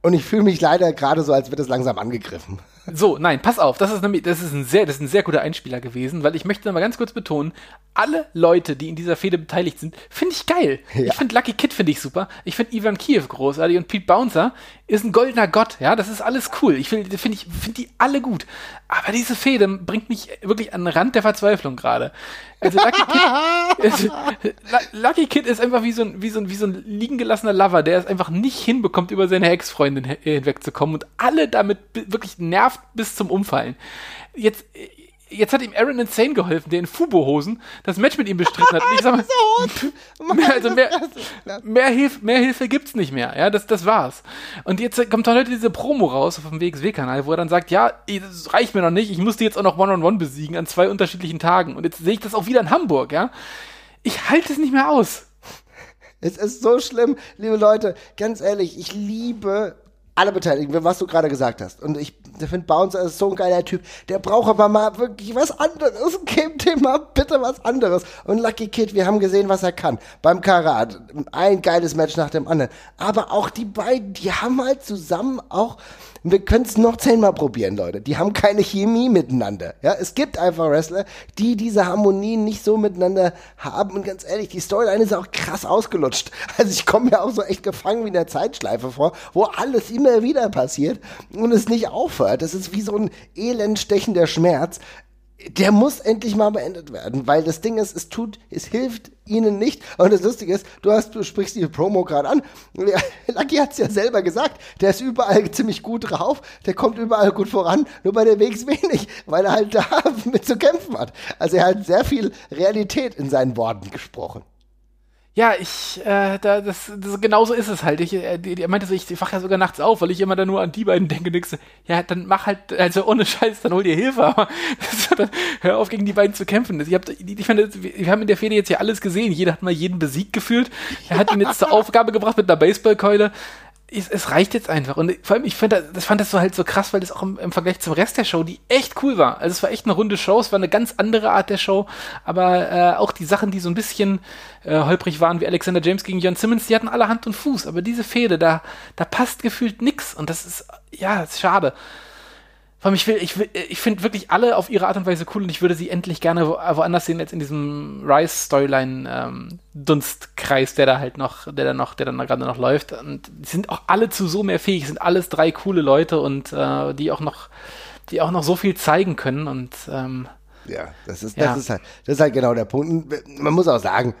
Und ich fühle mich leider gerade so, als wird es langsam angegriffen. So, nein, pass auf, das ist nämlich, das ist ein sehr, das ist ein sehr guter Einspieler gewesen, weil ich möchte mal ganz kurz betonen, alle Leute, die in dieser Fehde beteiligt sind, finde ich geil. Ja. Ich finde Lucky Kid finde ich super. Ich finde Ivan Kiev großartig und Pete Bouncer ist ein goldener Gott. Ja, das ist alles cool. Ich finde, finde ich, finde die alle gut. Aber diese Fehde bringt mich wirklich an den Rand der Verzweiflung gerade. Also Lucky Kid, [LAUGHS] ist, Lucky Kid ist einfach wie so ein, wie so ein, wie so ein liegen gelassener Lover, der es einfach nicht hinbekommt, über seine Ex-Freundin hinwegzukommen und alle damit wirklich nervt bis zum Umfallen. Jetzt, jetzt hat ihm Aaron Insane geholfen, der in Fubo-Hosen das Match mit ihm bestritten hat. Und ich sag mal, [LAUGHS] [LAUGHS] mehr, also mehr, mehr, Hilf, mehr Hilfe gibt's nicht mehr. Ja, das, das war's. Und jetzt kommt dann heute diese Promo raus auf dem WXW-Kanal, wo er dann sagt, ja, das reicht mir noch nicht, ich muss die jetzt auch noch One-on-One -on -one besiegen an zwei unterschiedlichen Tagen. Und jetzt sehe ich das auch wieder in Hamburg, ja. Ich halte es nicht mehr aus. Es ist so schlimm, liebe Leute, ganz ehrlich, ich liebe alle Beteiligten, was du gerade gesagt hast. Und ich finde, Bouncer ist so ein geiler Typ. Der braucht aber mal wirklich was anderes. [LAUGHS] Gebt dem mal bitte was anderes. Und Lucky Kid, wir haben gesehen, was er kann. Beim Karat. Ein geiles Match nach dem anderen. Aber auch die beiden, die haben halt zusammen auch wir können es noch zehnmal probieren, Leute. Die haben keine Chemie miteinander. Ja, es gibt einfach Wrestler, die diese Harmonien nicht so miteinander haben. Und ganz ehrlich, die Storyline ist auch krass ausgelutscht. [LAUGHS] Also ich komme mir auch so echt gefangen wie in der Zeitschleife vor, wo alles immer wieder passiert und es nicht aufhört. Das ist wie so ein elendstechender Schmerz der muss endlich mal beendet werden, weil das Ding ist, es tut, es hilft ihnen nicht. Und das Lustige ist, du hast, du sprichst die Promo gerade an. [LAUGHS] Lucky hat es ja selber gesagt, der ist überall [LAUGHS] ziemlich gut drauf, der kommt überall gut voran, nur bei der Wegs [LAUGHS] wenig, weil er halt da mit zu kämpfen hat. Also er hat sehr viel Realität in seinen Worten gesprochen. Ja, ich, äh, da, das, das, genauso ist es halt. Ich, äh, die meinte so, ich, ich wache ja sogar nachts auf, weil ich immer da nur an die beiden denke. Nix. Ja, dann mach halt, also ohne Scheiß, dann hol dir Hilfe. Aber [LAUGHS] das, hör auf, gegen die beiden zu kämpfen. Ich, hab, ich finde, wir haben in der Fehde jetzt ja alles gesehen. Jeder hat mal jeden besiegt gefühlt. Er hat ihn jetzt zur Aufgabe gebracht mit einer Baseballkeule es, es reicht jetzt einfach. Und vor allem, ich fand das, das fand das so halt so krass, weil das auch im, im, Vergleich zum Rest der Show, die echt cool war. Also es war echt eine runde Show, es war eine ganz andere Art der Show, aber äh, auch die Sachen, die so ein bisschen äh, holprig waren, wie Alexander James gegen John Simmons, die hatten alle Hand und Fuß. Aber diese Fehde, da, da passt gefühlt nix. Und das ist, ja, ist schade. Vor allem, ich will, ich will, ich finde wirklich alle auf ihre Art und Weise cool und ich würde sie endlich gerne wo, woanders sehen, jetzt in diesem Rise-Storyline-Dunstkreis, ähm, der da halt noch, der da noch, der dann gerade noch läuft. Und die sind auch alle zu so mehr fähig, sind alles drei coole Leute und äh, die auch noch, die auch noch so viel zeigen können und ähm, ja, das ist, das ja. ist halt, das ist halt genau der Punkt. Man muss auch sagen,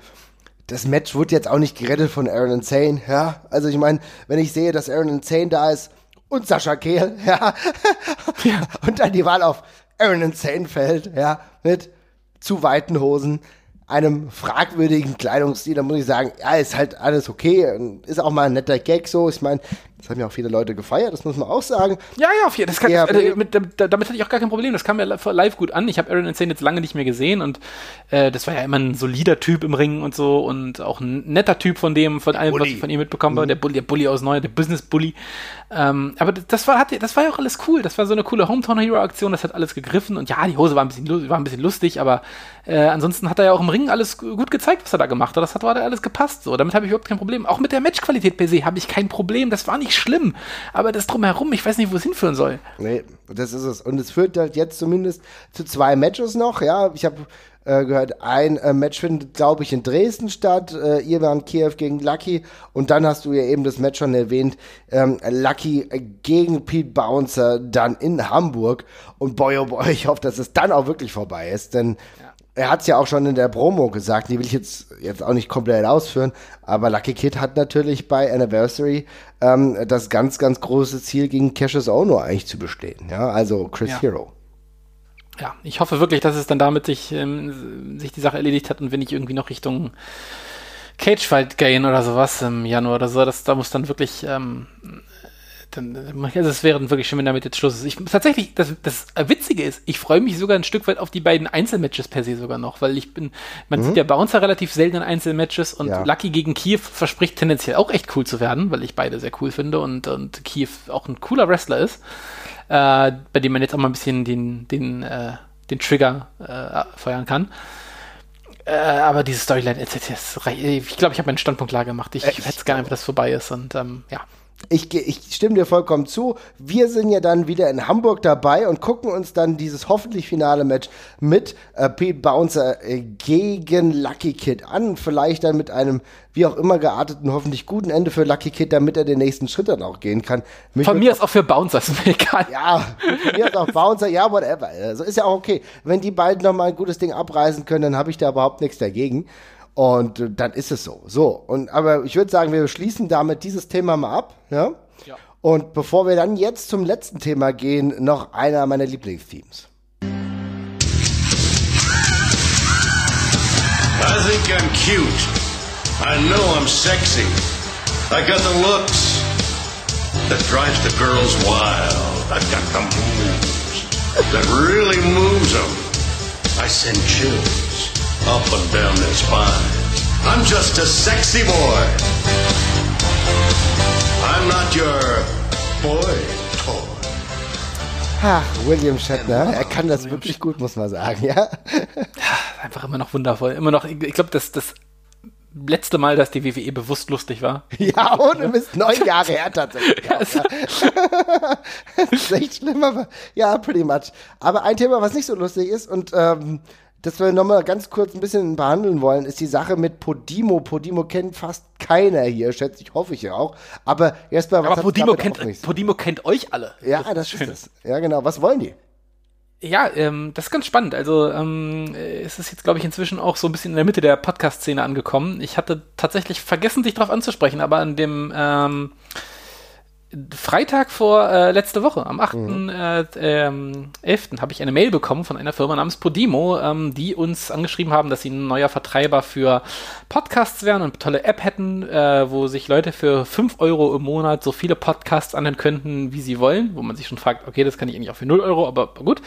das Match wurde jetzt auch nicht gerettet von Aaron Insane, ja. Also ich meine, wenn ich sehe, dass Aaron Insane da ist, und Sascha Kehl, [LAUGHS] ja. ja. Und dann die Wahl auf Aaron fällt, ja, mit zu weiten Hosen, einem fragwürdigen Kleidungsstil, da muss ich sagen, ja, ist halt alles okay, ist auch mal ein netter Gag so. Ich meine, das haben ja auch viele Leute gefeiert, das muss man auch sagen. Ja, ja, auf jeden Fall. Ja, äh, damit, damit hatte ich auch gar kein Problem. Das kam ja live gut an. Ich habe Aaron Insane jetzt lange nicht mehr gesehen und äh, das war ja immer ein solider Typ im Ring und so und auch ein netter Typ von dem, von allem, Bulli. was ich von ihm mitbekommen habe. Mhm. Der Bully, der Bully aus Neu, der Business Bully. Ähm, aber das war, hat, das war ja auch alles cool. Das war so eine coole Hometown Hero Aktion. Das hat alles gegriffen und ja, die Hose war ein bisschen, war ein bisschen lustig, aber äh, ansonsten hat er ja auch im Ring alles gut gezeigt, was er da gemacht hat. Das hat, war da alles gepasst. So, damit habe ich überhaupt kein Problem. Auch mit der Matchqualität per se habe ich kein Problem. Das war nicht nicht schlimm, aber das drumherum, ich weiß nicht, wo es hinführen soll. Nee, das ist es. Und es führt halt jetzt zumindest zu zwei Matches noch, ja. Ich habe äh, gehört, ein äh, Match findet, glaube ich, in Dresden statt, äh, Ivan Kiew gegen Lucky und dann hast du ja eben das Match schon erwähnt, ähm, Lucky gegen Pete Bouncer dann in Hamburg und boy oh boy, ich hoffe, dass es dann auch wirklich vorbei ist, denn ja er hat es ja auch schon in der Promo gesagt, die will ich jetzt, jetzt auch nicht komplett ausführen, aber Lucky Kid hat natürlich bei Anniversary ähm, das ganz, ganz große Ziel, gegen Cassius Ono eigentlich zu bestehen. Ja, also Chris ja. Hero. Ja, ich hoffe wirklich, dass es dann damit sich, ähm, sich die Sache erledigt hat und wenn ich irgendwie noch Richtung Cagefight gehen oder sowas im Januar oder so, das, da muss dann wirklich ähm, dann, also es wäre wirklich schön, wenn damit jetzt Schluss ist. Ich, tatsächlich, das, das Witzige ist, ich freue mich sogar ein Stück weit auf die beiden Einzelmatches per se sogar noch, weil ich bin, man mhm. sieht ja bei uns ja relativ selten in Einzelmatches und ja. Lucky gegen Kiew verspricht tendenziell auch echt cool zu werden, weil ich beide sehr cool finde und, und Kiew auch ein cooler Wrestler ist, äh, bei dem man jetzt auch mal ein bisschen den, den, äh, den Trigger äh, feuern kann. Äh, aber diese Storyline, ich glaube, ich habe meinen Standpunkt klar gemacht. Ich, ich hätte es gerne, dass das vorbei ist und ähm, ja. Ich, ich stimme dir vollkommen zu. Wir sind ja dann wieder in Hamburg dabei und gucken uns dann dieses hoffentlich finale Match mit äh, Pete Bouncer äh, gegen Lucky Kid an. Vielleicht dann mit einem wie auch immer gearteten, hoffentlich guten Ende für Lucky Kid, damit er den nächsten Schritt dann auch gehen kann. Mich von mir ist auch für Bouncer, ist mir egal. Ja, von mir ist auch Bouncer, ja, whatever. Also ist ja auch okay. Wenn die beiden nochmal ein gutes Ding abreißen können, dann habe ich da überhaupt nichts dagegen. Und äh, dann ist es so. So. Und aber ich würde sagen, wir schließen damit dieses Thema mal ab, ja? ja. Und bevor wir dann jetzt zum letzten Thema gehen, noch einer meiner Lieblingsthemes. I think I'm cute. I know I'm sexy. I got the looks that drives the girls wild. I got the moves that really moves them. I send chills up and down their spine. I'm just a sexy boy. I'm not your boy toy. Ach, William Shatner, er kann das wirklich gut, muss man sagen, ja. [LAUGHS] Einfach immer noch wundervoll. Immer noch, ich glaube, das, das letzte Mal, dass die WWE bewusst lustig war. [LAUGHS] Ja, und du bist neun Jahre her tatsächlich. [LAUGHS] ja, das ist echt schlimm, aber ja, pretty much. Aber ein Thema, was nicht so lustig ist und ähm, das wir nochmal ganz kurz ein bisschen behandeln wollen, ist die Sache mit Podimo. Podimo kennt fast keiner hier, schätze ich, hoffe ich ja auch. Aber erstmal, was Aber Podimo kennt, Podimo kennt euch alle. Ja, das, das ist es. Ja, genau. Was wollen die? Ja, ähm, das ist ganz spannend. Also ähm, es ist jetzt, glaube ich, inzwischen auch so ein bisschen in der Mitte der Podcast-Szene angekommen. Ich hatte tatsächlich vergessen, dich darauf anzusprechen, aber an dem ähm, Freitag vor äh, letzte Woche, am 8.11. Mhm. Äh, ähm, habe ich eine Mail bekommen von einer Firma namens Podimo, ähm, die uns angeschrieben haben, dass sie ein neuer Vertreiber für Podcasts wären und eine tolle App hätten, äh, wo sich Leute für 5 Euro im Monat so viele Podcasts anhören könnten, wie sie wollen, wo man sich schon fragt, okay, das kann ich eigentlich auch für 0 Euro, aber gut.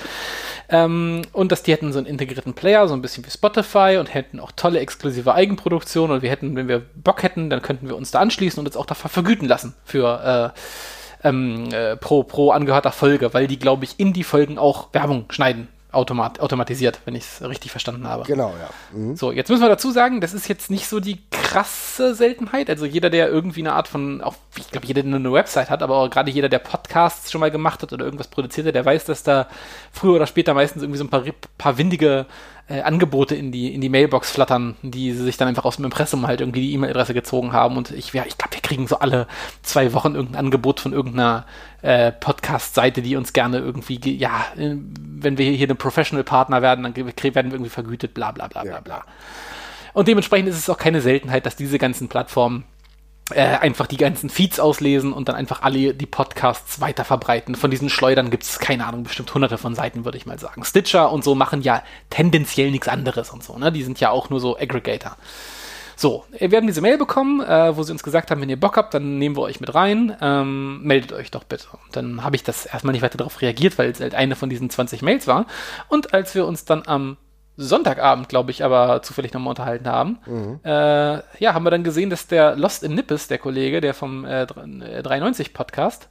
Ähm, und dass die hätten so einen integrierten Player, so ein bisschen wie Spotify und hätten auch tolle exklusive Eigenproduktionen und wir hätten, wenn wir Bock hätten, dann könnten wir uns da anschließen und uns auch dafür vergüten lassen für äh, ähm, äh, pro, pro angehörter Folge, weil die, glaube ich, in die Folgen auch Werbung schneiden. Automat, automatisiert, wenn ich es richtig verstanden habe. Genau, ja. Mhm. So, jetzt müssen wir dazu sagen, das ist jetzt nicht so die krasse Seltenheit. Also jeder, der irgendwie eine Art von, auch ich glaube, jeder, der eine Website hat, aber auch gerade jeder, der Podcasts schon mal gemacht hat oder irgendwas produziert hat, der weiß, dass da früher oder später meistens irgendwie so ein paar, paar windige äh, Angebote in die, in die Mailbox flattern, die sie sich dann einfach aus dem Impressum halt irgendwie die E-Mail-Adresse gezogen haben. Und ich, ja, ich glaube, wir kriegen so alle zwei Wochen irgendein Angebot von irgendeiner äh, Podcast-Seite, die uns gerne irgendwie, ja, äh, wenn wir hier eine Professional-Partner werden, dann werden wir irgendwie vergütet, bla bla bla bla bla. Und dementsprechend ist es auch keine Seltenheit, dass diese ganzen Plattformen äh, einfach die ganzen Feeds auslesen und dann einfach alle die Podcasts weiter verbreiten. Von diesen Schleudern gibt es, keine Ahnung, bestimmt hunderte von Seiten, würde ich mal sagen. Stitcher und so machen ja tendenziell nichts anderes und so, ne? Die sind ja auch nur so Aggregator. So, wir haben diese Mail bekommen, äh, wo sie uns gesagt haben, wenn ihr Bock habt, dann nehmen wir euch mit rein, ähm, meldet euch doch bitte. Und dann habe ich das erstmal nicht weiter darauf reagiert, weil es halt eine von diesen 20 Mails war. Und als wir uns dann am Sonntagabend, glaube ich, aber zufällig nochmal unterhalten haben. Mhm. Äh, ja, haben wir dann gesehen, dass der Lost in Nippes, der Kollege, der vom äh, 93 Podcast,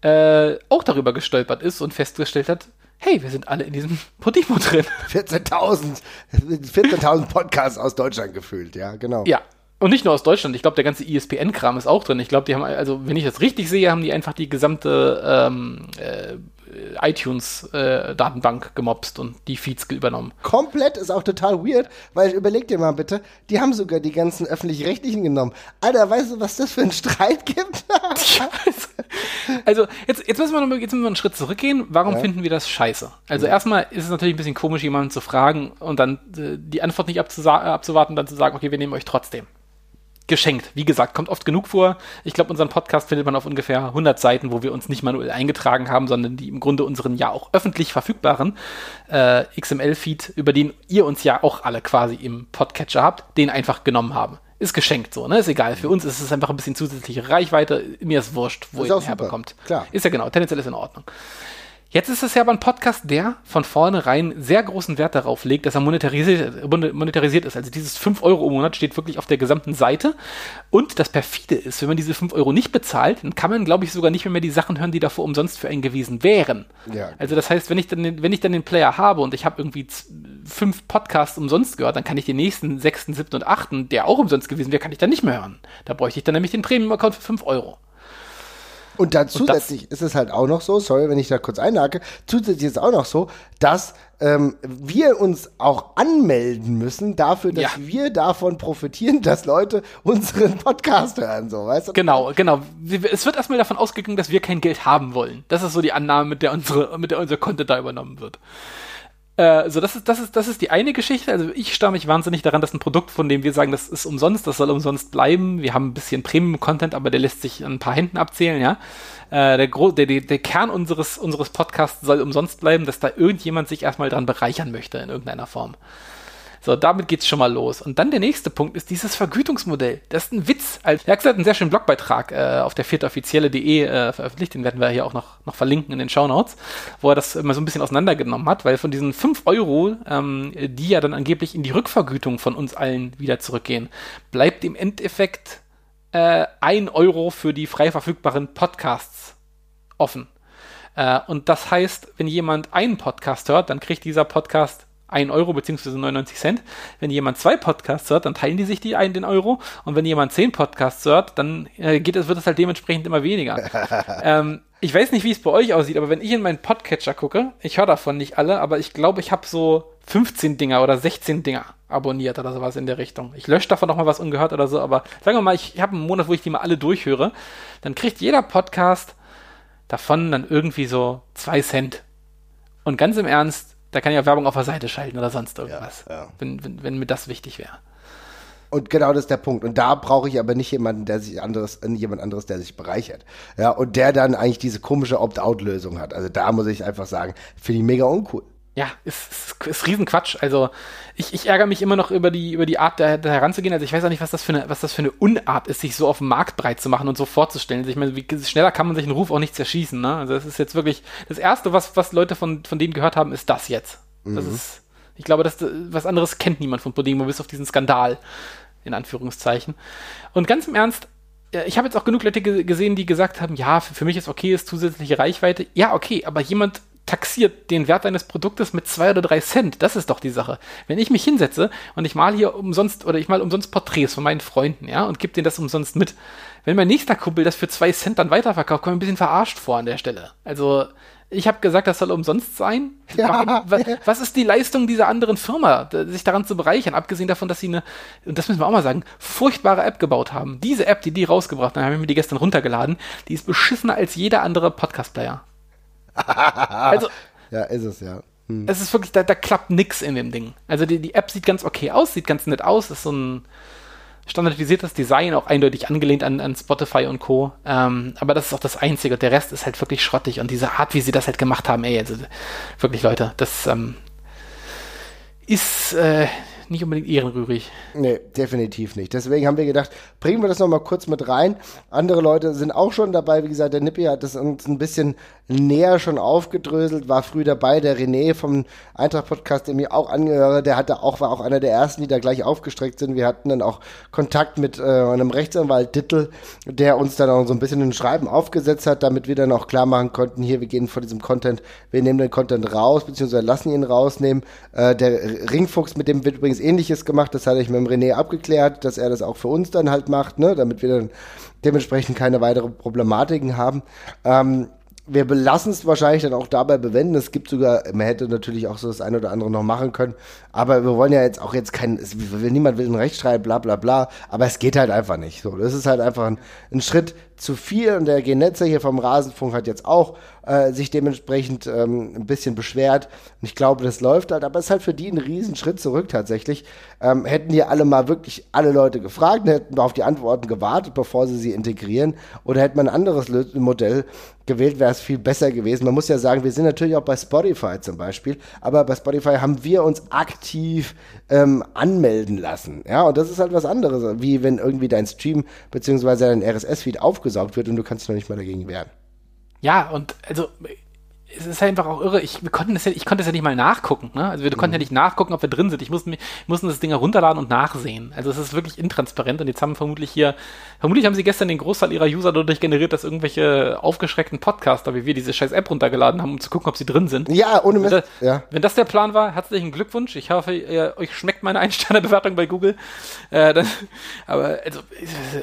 äh, auch darüber gestolpert ist und festgestellt hat, hey, wir sind alle in diesem [LAUGHS] Podimo drin. 14.000 14.000 Podcasts aus Deutschland gefühlt, ja, genau. Ja, und nicht nur aus Deutschland, ich glaube, der ganze ESPN-Kram ist auch drin. Ich glaube, die haben, also wenn ich das richtig sehe, haben die einfach die gesamte ähm, äh, iTunes-Datenbank äh, gemobst und die Feeds übernommen. Komplett ist auch total weird, weil überleg dir mal bitte, die haben sogar die ganzen öffentlich-rechtlichen genommen. Alter, weißt du, was das für einen Streit gibt? [LAUGHS] also, jetzt, jetzt, müssen wir noch, jetzt müssen wir einen Schritt zurückgehen. Warum ja. finden wir das scheiße? Also, ja. erstmal ist es natürlich ein bisschen komisch, jemanden zu fragen und dann äh, die Antwort nicht abzuwarten, dann zu sagen, okay, wir nehmen euch trotzdem geschenkt. Wie gesagt, kommt oft genug vor. Ich glaube, unseren Podcast findet man auf ungefähr 100 Seiten, wo wir uns nicht manuell eingetragen haben, sondern die im Grunde unseren ja auch öffentlich verfügbaren äh, XML-Feed, über den ihr uns ja auch alle quasi im Podcatcher habt, den einfach genommen haben. Ist geschenkt so, ne? Ist egal. Für uns ist es einfach ein bisschen zusätzliche Reichweite. Mir ist wurscht, wo ihr ihn herbekommt. Klar. Ist ja genau, tendenziell ist in Ordnung. Jetzt ist es ja aber ein Podcast, der von vornherein sehr großen Wert darauf legt, dass er monetarisiert, monetarisiert ist. Also dieses 5 Euro im Monat steht wirklich auf der gesamten Seite. Und das perfide ist, wenn man diese 5 Euro nicht bezahlt, dann kann man, glaube ich, sogar nicht mehr, mehr die Sachen hören, die davor umsonst für einen gewesen wären. Ja. Also das heißt, wenn ich dann, wenn ich dann den Player habe und ich habe irgendwie fünf Podcasts umsonst gehört, dann kann ich den nächsten, sechsten, siebten und achten, der auch umsonst gewesen wäre, kann ich dann nicht mehr hören. Da bräuchte ich dann nämlich den Premium-Account für 5 Euro. Und dann zusätzlich und ist es halt auch noch so, sorry, wenn ich da kurz einhake, zusätzlich ist es auch noch so, dass ähm, wir uns auch anmelden müssen dafür, dass ja. wir davon profitieren, dass Leute unseren Podcast hören, so, weißt du? Genau, genau. Es wird erstmal davon ausgegangen, dass wir kein Geld haben wollen. Das ist so die Annahme, mit der unsere, mit der unser Content da übernommen wird. Äh, so, das ist, das ist, das ist die eine Geschichte. Also ich starre mich wahnsinnig daran, dass ein Produkt, von dem wir sagen, das ist umsonst, das soll umsonst bleiben. Wir haben ein bisschen Premium-Content, aber der lässt sich an ein paar Händen abzählen, ja. Äh, der, der, der Kern unseres, unseres Podcasts soll umsonst bleiben, dass da irgendjemand sich erstmal dran bereichern möchte in irgendeiner Form. So, damit geht's schon mal los. Und dann der nächste Punkt ist dieses Vergütungsmodell. Das ist ein Witz. Also, er hat einen sehr schönen Blogbeitrag äh, auf der vierteoffizielle.de äh, veröffentlicht. Den werden wir hier auch noch, noch verlinken in den Shownotes, wo er das immer so ein bisschen auseinandergenommen hat, weil von diesen 5 Euro, ähm, die ja dann angeblich in die Rückvergütung von uns allen wieder zurückgehen, bleibt im Endeffekt äh, 1 Euro für die frei verfügbaren Podcasts offen. Äh, und das heißt, wenn jemand einen Podcast hört, dann kriegt dieser Podcast 1 Euro bzw. 99 Cent. Wenn jemand zwei Podcasts hört, dann teilen die sich die einen den Euro. Und wenn jemand zehn Podcasts hört, dann äh, geht es, wird es halt dementsprechend immer weniger. [LAUGHS] ähm, ich weiß nicht, wie es bei euch aussieht, aber wenn ich in meinen Podcatcher gucke, ich höre davon nicht alle, aber ich glaube, ich habe so 15 Dinger oder 16 Dinger abonniert oder sowas in der Richtung. Ich lösche davon noch mal was ungehört oder so, aber sagen wir mal, ich habe einen Monat, wo ich die mal alle durchhöre, dann kriegt jeder Podcast davon dann irgendwie so zwei Cent. Und ganz im Ernst, da kann ich auch Werbung auf der Seite schalten oder sonst irgendwas, ja, ja. Wenn, wenn, wenn mir das wichtig wäre. Und genau das ist der Punkt. Und da brauche ich aber nicht jemanden, der sich anderes, jemand anderes, der sich bereichert. Ja, und der dann eigentlich diese komische Opt-out-Lösung hat. Also da muss ich einfach sagen, finde ich mega uncool ja, ist, ist, ist Riesenquatsch. Also ich, ich ärgere mich immer noch über die, über die Art, da, da heranzugehen. Also ich weiß auch nicht, was das, für eine, was das für eine Unart ist, sich so auf dem Markt breit zu machen und so vorzustellen. Also ich meine, wie, schneller kann man sich einen Ruf auch nicht zerschießen. Ne? Also das ist jetzt wirklich, das Erste, was, was Leute von, von denen gehört haben, ist das jetzt. Das mhm. ist, ich glaube, das, was anderes kennt niemand von Podimo, bis auf diesen Skandal, in Anführungszeichen. Und ganz im Ernst, ich habe jetzt auch genug Leute gesehen, die gesagt haben, ja, für, für mich ist okay, ist zusätzliche Reichweite. Ja, okay, aber jemand taxiert den Wert eines Produktes mit zwei oder drei Cent. Das ist doch die Sache. Wenn ich mich hinsetze und ich mal hier umsonst oder ich mal umsonst Porträts von meinen Freunden, ja, und gebe denen das umsonst mit. Wenn mein nächster Kumpel das für zwei Cent dann weiterverkauft, komme ich ein bisschen verarscht vor an der Stelle. Also, ich habe gesagt, das soll umsonst sein. [LAUGHS] Ja. Was, was, ist die Leistung dieser anderen Firma, sich daran zu bereichern? Abgesehen davon, dass sie eine, und das müssen wir auch mal sagen, furchtbare App gebaut haben. Diese App, die die rausgebracht haben, habe ich mir die gestern runtergeladen, die ist beschissener als jeder andere Podcast-Player [LAUGHS] also, ja, ist es, ja. Hm. Es ist wirklich, da, da klappt nichts in dem Ding. Also die, die App sieht ganz okay aus, sieht ganz nett aus, ist so ein standardisiertes Design, auch eindeutig angelehnt an, an Spotify und Co. Ähm, aber das ist auch das Einzige. Der Rest ist halt wirklich schrottig und diese Art, wie sie das halt gemacht haben, ey, also wirklich Leute, das ähm, ist äh, nicht unbedingt ehrenrührig. Nee, definitiv nicht. Deswegen haben wir gedacht, bringen wir das nochmal kurz mit rein. Andere Leute sind auch schon dabei. Wie gesagt, der Nippi hat das uns ein bisschen näher schon aufgedröselt, war früh dabei. Der René vom Eintracht-Podcast, der mir auch angehöre, der hatte auch, war auch einer der ersten, die da gleich aufgestreckt sind. Wir hatten dann auch Kontakt mit äh, einem Rechtsanwalt Dittel, der uns dann auch so ein bisschen ein Schreiben aufgesetzt hat, damit wir dann auch klar machen konnten, hier, wir gehen von diesem Content, wir nehmen den Content raus, beziehungsweise lassen ihn rausnehmen. Äh, der Ringfuchs, mit dem wird übrigens ähnliches gemacht, das hatte ich mit dem René abgeklärt, dass er das auch für uns dann halt macht, ne, damit wir dann dementsprechend keine weiteren Problematiken haben. Ähm, wir belassen es wahrscheinlich dann auch dabei bewenden. Es gibt sogar, man hätte natürlich auch so das eine oder andere noch machen können, aber wir wollen ja jetzt auch jetzt kein, es, niemand will einen Rechtsstreit, bla bla bla, aber es geht halt einfach nicht. So, das ist halt einfach ein, ein Schritt zu viel und der Genetzer hier vom Rasenfunk hat jetzt auch äh, sich dementsprechend ähm, ein bisschen beschwert und ich glaube, das läuft halt, aber es ist halt für die ein Riesenschritt zurück tatsächlich. Ähm, hätten die alle mal wirklich alle Leute gefragt, hätten wir auf die Antworten gewartet, bevor sie sie integrieren oder hätte man ein anderes Modell gewählt, wäre es viel besser gewesen. Man muss ja sagen, wir sind natürlich auch bei Spotify zum Beispiel, aber bei Spotify haben wir uns aktiv ähm, anmelden lassen. Ja, und das ist halt was anderes, wie wenn irgendwie dein Stream bzw. dein RSS-Feed aufgesaugt wird und du kannst noch nicht mal dagegen wehren. Ja, und also es ist halt einfach auch irre. Ich, wir konnten das ja, ich konnte das ja nicht mal nachgucken. Ne? Also wir konnten ja nicht nachgucken, ob wir drin sind. Ich musste, mussten das Ding herunterladen und nachsehen. Also es ist wirklich intransparent und jetzt haben vermutlich hier, vermutlich haben sie gestern den Großteil ihrer User dadurch generiert, dass irgendwelche aufgeschreckten Podcaster wie wir diese scheiß App runtergeladen haben, um zu gucken, ob sie drin sind. Ja, ohne Mist. Wenn das, ja. wenn das der Plan war, herzlichen Glückwunsch. Ich hoffe, ihr, euch schmeckt meine Einsternebewertung bei Google. Äh, dann, [LAUGHS] aber also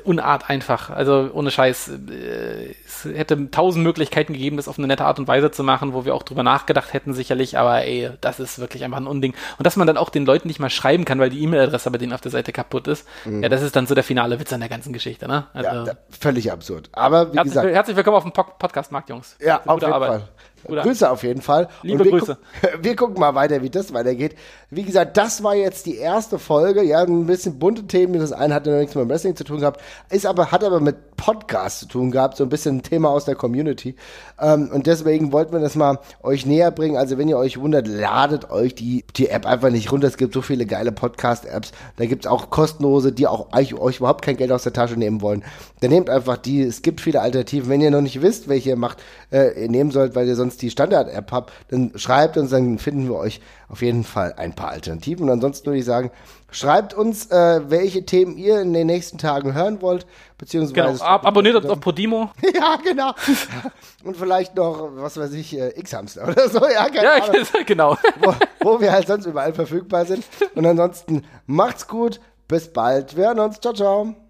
Unart einfach. Also ohne Scheiß. Äh, es hätte tausend Möglichkeiten gegeben, das auf eine nette Art und Weise zu machen, wo wir auch drüber nachgedacht hätten, sicherlich. Aber ey, das ist wirklich einfach ein Unding. Und dass man dann auch den Leuten nicht mal schreiben kann, weil die E-Mail-Adresse bei denen auf der Seite kaputt ist. Ja, das ist dann so der finale Witz an der ganzen Geschichte. Ne? Also, ja, völlig absurd. Aber wie herzlich, gesagt, herzlich willkommen auf dem Po- Podcast-Markt, Jungs. ja, auf jeden Arbeit. Fall. Gute- Grüße auf jeden Fall. Liebe wir Grüße. guck- [LAUGHS] wir gucken mal weiter, wie das weitergeht. Wie gesagt, das war jetzt die erste Folge. Ja, ein bisschen bunte Themen. Das eine hatte noch nichts mit Wrestling zu tun gehabt, ist aber, hat aber mit Podcast zu tun gehabt. So ein bisschen ein Thema aus der Community. Ähm, und deswegen wollten wir das mal euch näher bringen. Also wenn ihr euch wundert, ladet euch die, die App einfach nicht runter. Es gibt so viele geile Podcast-Apps. Da gibt's auch kostenlose, die auch euch, euch überhaupt kein Geld aus der Tasche nehmen wollen. Dann nehmt einfach die. Es gibt viele Alternativen. Wenn ihr noch nicht wisst, welche ihr macht, äh, ihr nehmen sollt, weil ihr sonst die Standard-App habt, dann schreibt uns, dann finden wir euch auf jeden Fall ein paar Alternativen. Und ansonsten würde ich sagen, schreibt uns, äh, welche Themen ihr in den nächsten Tagen hören wollt, beziehungsweise Genau. Ab abonniert uns auf Podimo. [LAUGHS] ja, genau. Und vielleicht noch, was weiß ich, äh, X-Hamster oder so, ja, Ja, [LAUGHS] genau. wo, wo wir halt sonst überall verfügbar sind. Und ansonsten macht's gut, bis bald, wir hören uns, ciao, ciao.